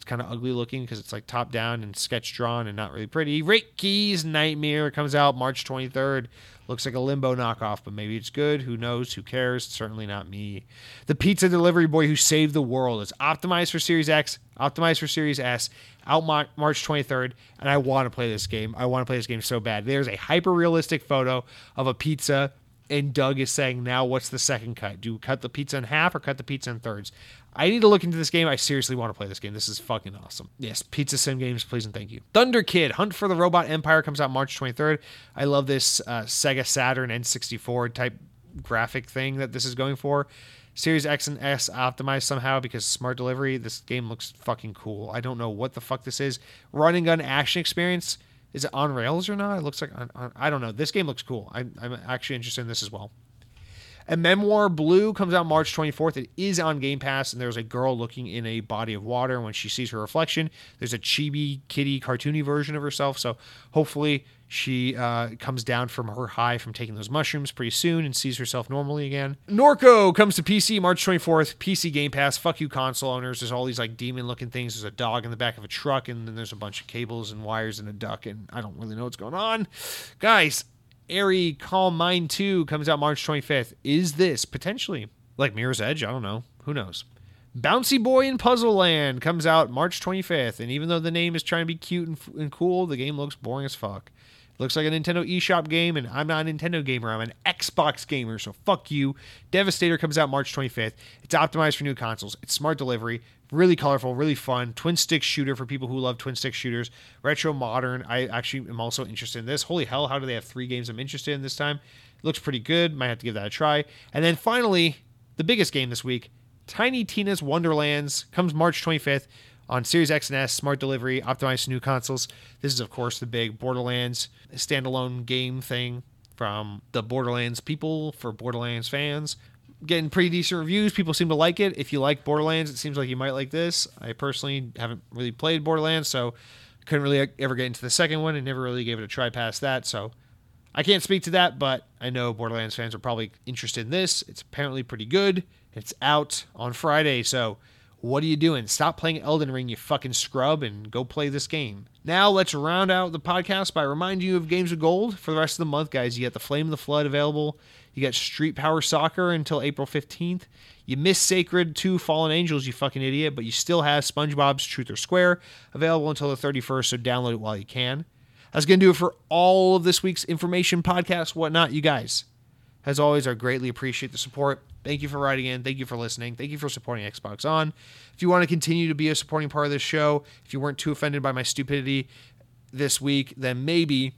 it's kind of ugly looking because it's like top down and sketch drawn and not really pretty. Ricky's Nightmare comes out March 23rd. Looks like a limbo knockoff, but maybe it's good. Who knows? Who cares? Certainly not me. The pizza delivery boy who saved the world is optimized for Series X, optimized for Series S, out March 23rd, and I want to play this game. I want to play this game so bad. There's a hyper realistic photo of a pizza and Doug is saying, now what's the second cut? Do you cut the pizza in half or cut the pizza in thirds? I need to look into this game. I seriously want to play this game. This is fucking awesome. Yes, Pizza Sim Games, please and thank you. Thunder Kid, Hunt for the Robot Empire comes out March 23rd. I love this uh, Sega Saturn N64 type graphic thing that this is going for. Series X and S optimized somehow because smart delivery. This game looks fucking cool. I don't know what the fuck this is. Running gun action experience. Is it on rails or not? It looks like on, on, I don't know. This game looks cool. I, I'm actually interested in this as well. A Memoir Blue comes out March 24th. It is on Game Pass, and there's a girl looking in a body of water. And when she sees her reflection, there's a chibi kitty cartoony version of herself. So hopefully she uh, comes down from her high from taking those mushrooms pretty soon and sees herself normally again. Norco comes to PC March 24th. PC Game Pass. Fuck you, console owners. There's all these like demon looking things. There's a dog in the back of a truck, and then there's a bunch of cables and wires and a duck, and I don't really know what's going on. Guys, Aery Calm Mind 2 comes out March 25th. Is this potentially like Mirror's Edge? I don't know. Who knows? Bouncy Boy in Puzzle Land comes out March 25th, and even though the name is trying to be cute and, and cool, the game looks boring as fuck. Looks like a Nintendo eShop game, and I'm not a Nintendo gamer. I'm an Xbox gamer, so fuck you. Devastator comes out March 25th. It's optimized for new consoles. It's smart delivery, really colorful, really fun. Twin stick shooter for people who love twin stick shooters. Retro modern. I actually am also interested in this. Holy hell, how do they have three games I'm interested in this time? looks pretty good. Might have to give that a try. And then finally, the biggest game this week Tiny Tina's Wonderlands comes March 25th on Series X and S, smart delivery, optimized new consoles. This is, of course, the big Borderlands standalone game thing from the Borderlands people for Borderlands fans. Getting pretty decent reviews. People seem to like it. If you like Borderlands, it seems like you might like this. I personally haven't really played Borderlands, so couldn't really ever get into the second one and never really gave it a try past that. So I can't speak to that, but I know Borderlands fans are probably interested in this. It's apparently pretty good. It's out on Friday, so what are you doing? Stop playing Elden Ring, you fucking scrub, and go play this game. Now, let's round out the podcast by reminding you of Games of Gold for the rest of the month, guys. You got the Flame of the Flood available. You got Street Power Soccer until April 15th. You missed Sacred 2 Fallen Angels, you fucking idiot, but you still have SpongeBob's Truth or Square available until the 31st, so download it while you can. That's going to do it for all of this week's information, podcast, whatnot, you guys. As always, I greatly appreciate the support. Thank you for writing in. Thank you for listening. Thank you for supporting Xbox On. If you want to continue to be a supporting part of this show, if you weren't too offended by my stupidity this week, then maybe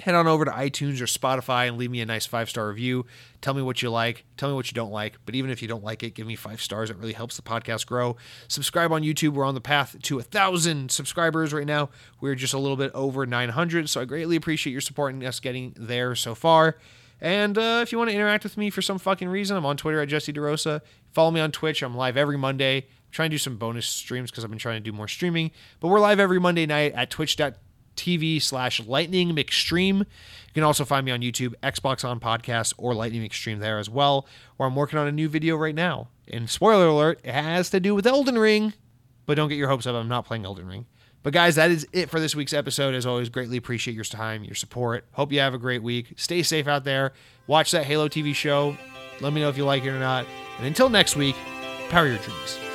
head on over to iTunes or Spotify and leave me a nice five star review. Tell me what you like. Tell me what you don't like. But even if you don't like it, give me five stars. It really helps the podcast grow. Subscribe on YouTube. We're on the path to a thousand subscribers right now. We're just a little bit over 900. So I greatly appreciate your support supporting us getting there so far. And uh, if you want to interact with me for some fucking reason, I'm on Twitter at Jesse DeRosa. Follow me on Twitch. I'm live every Monday. I'm trying to do some bonus streams because I've been trying to do more streaming. But we're live every Monday night at twitch.tv slash lightning mcstream. You can also find me on YouTube, Xbox on podcast, or Lightning McStream there as well. Or I'm working on a new video right now. And spoiler alert, it has to do with Elden Ring. But don't get your hopes up. I'm not playing Elden Ring. But guys, that is it for this week's episode. As always, greatly appreciate your time, your support. Hope you have a great week. Stay safe out there. Watch that Halo TV show. Let me know if you like it or not. And until next week, power your dreams.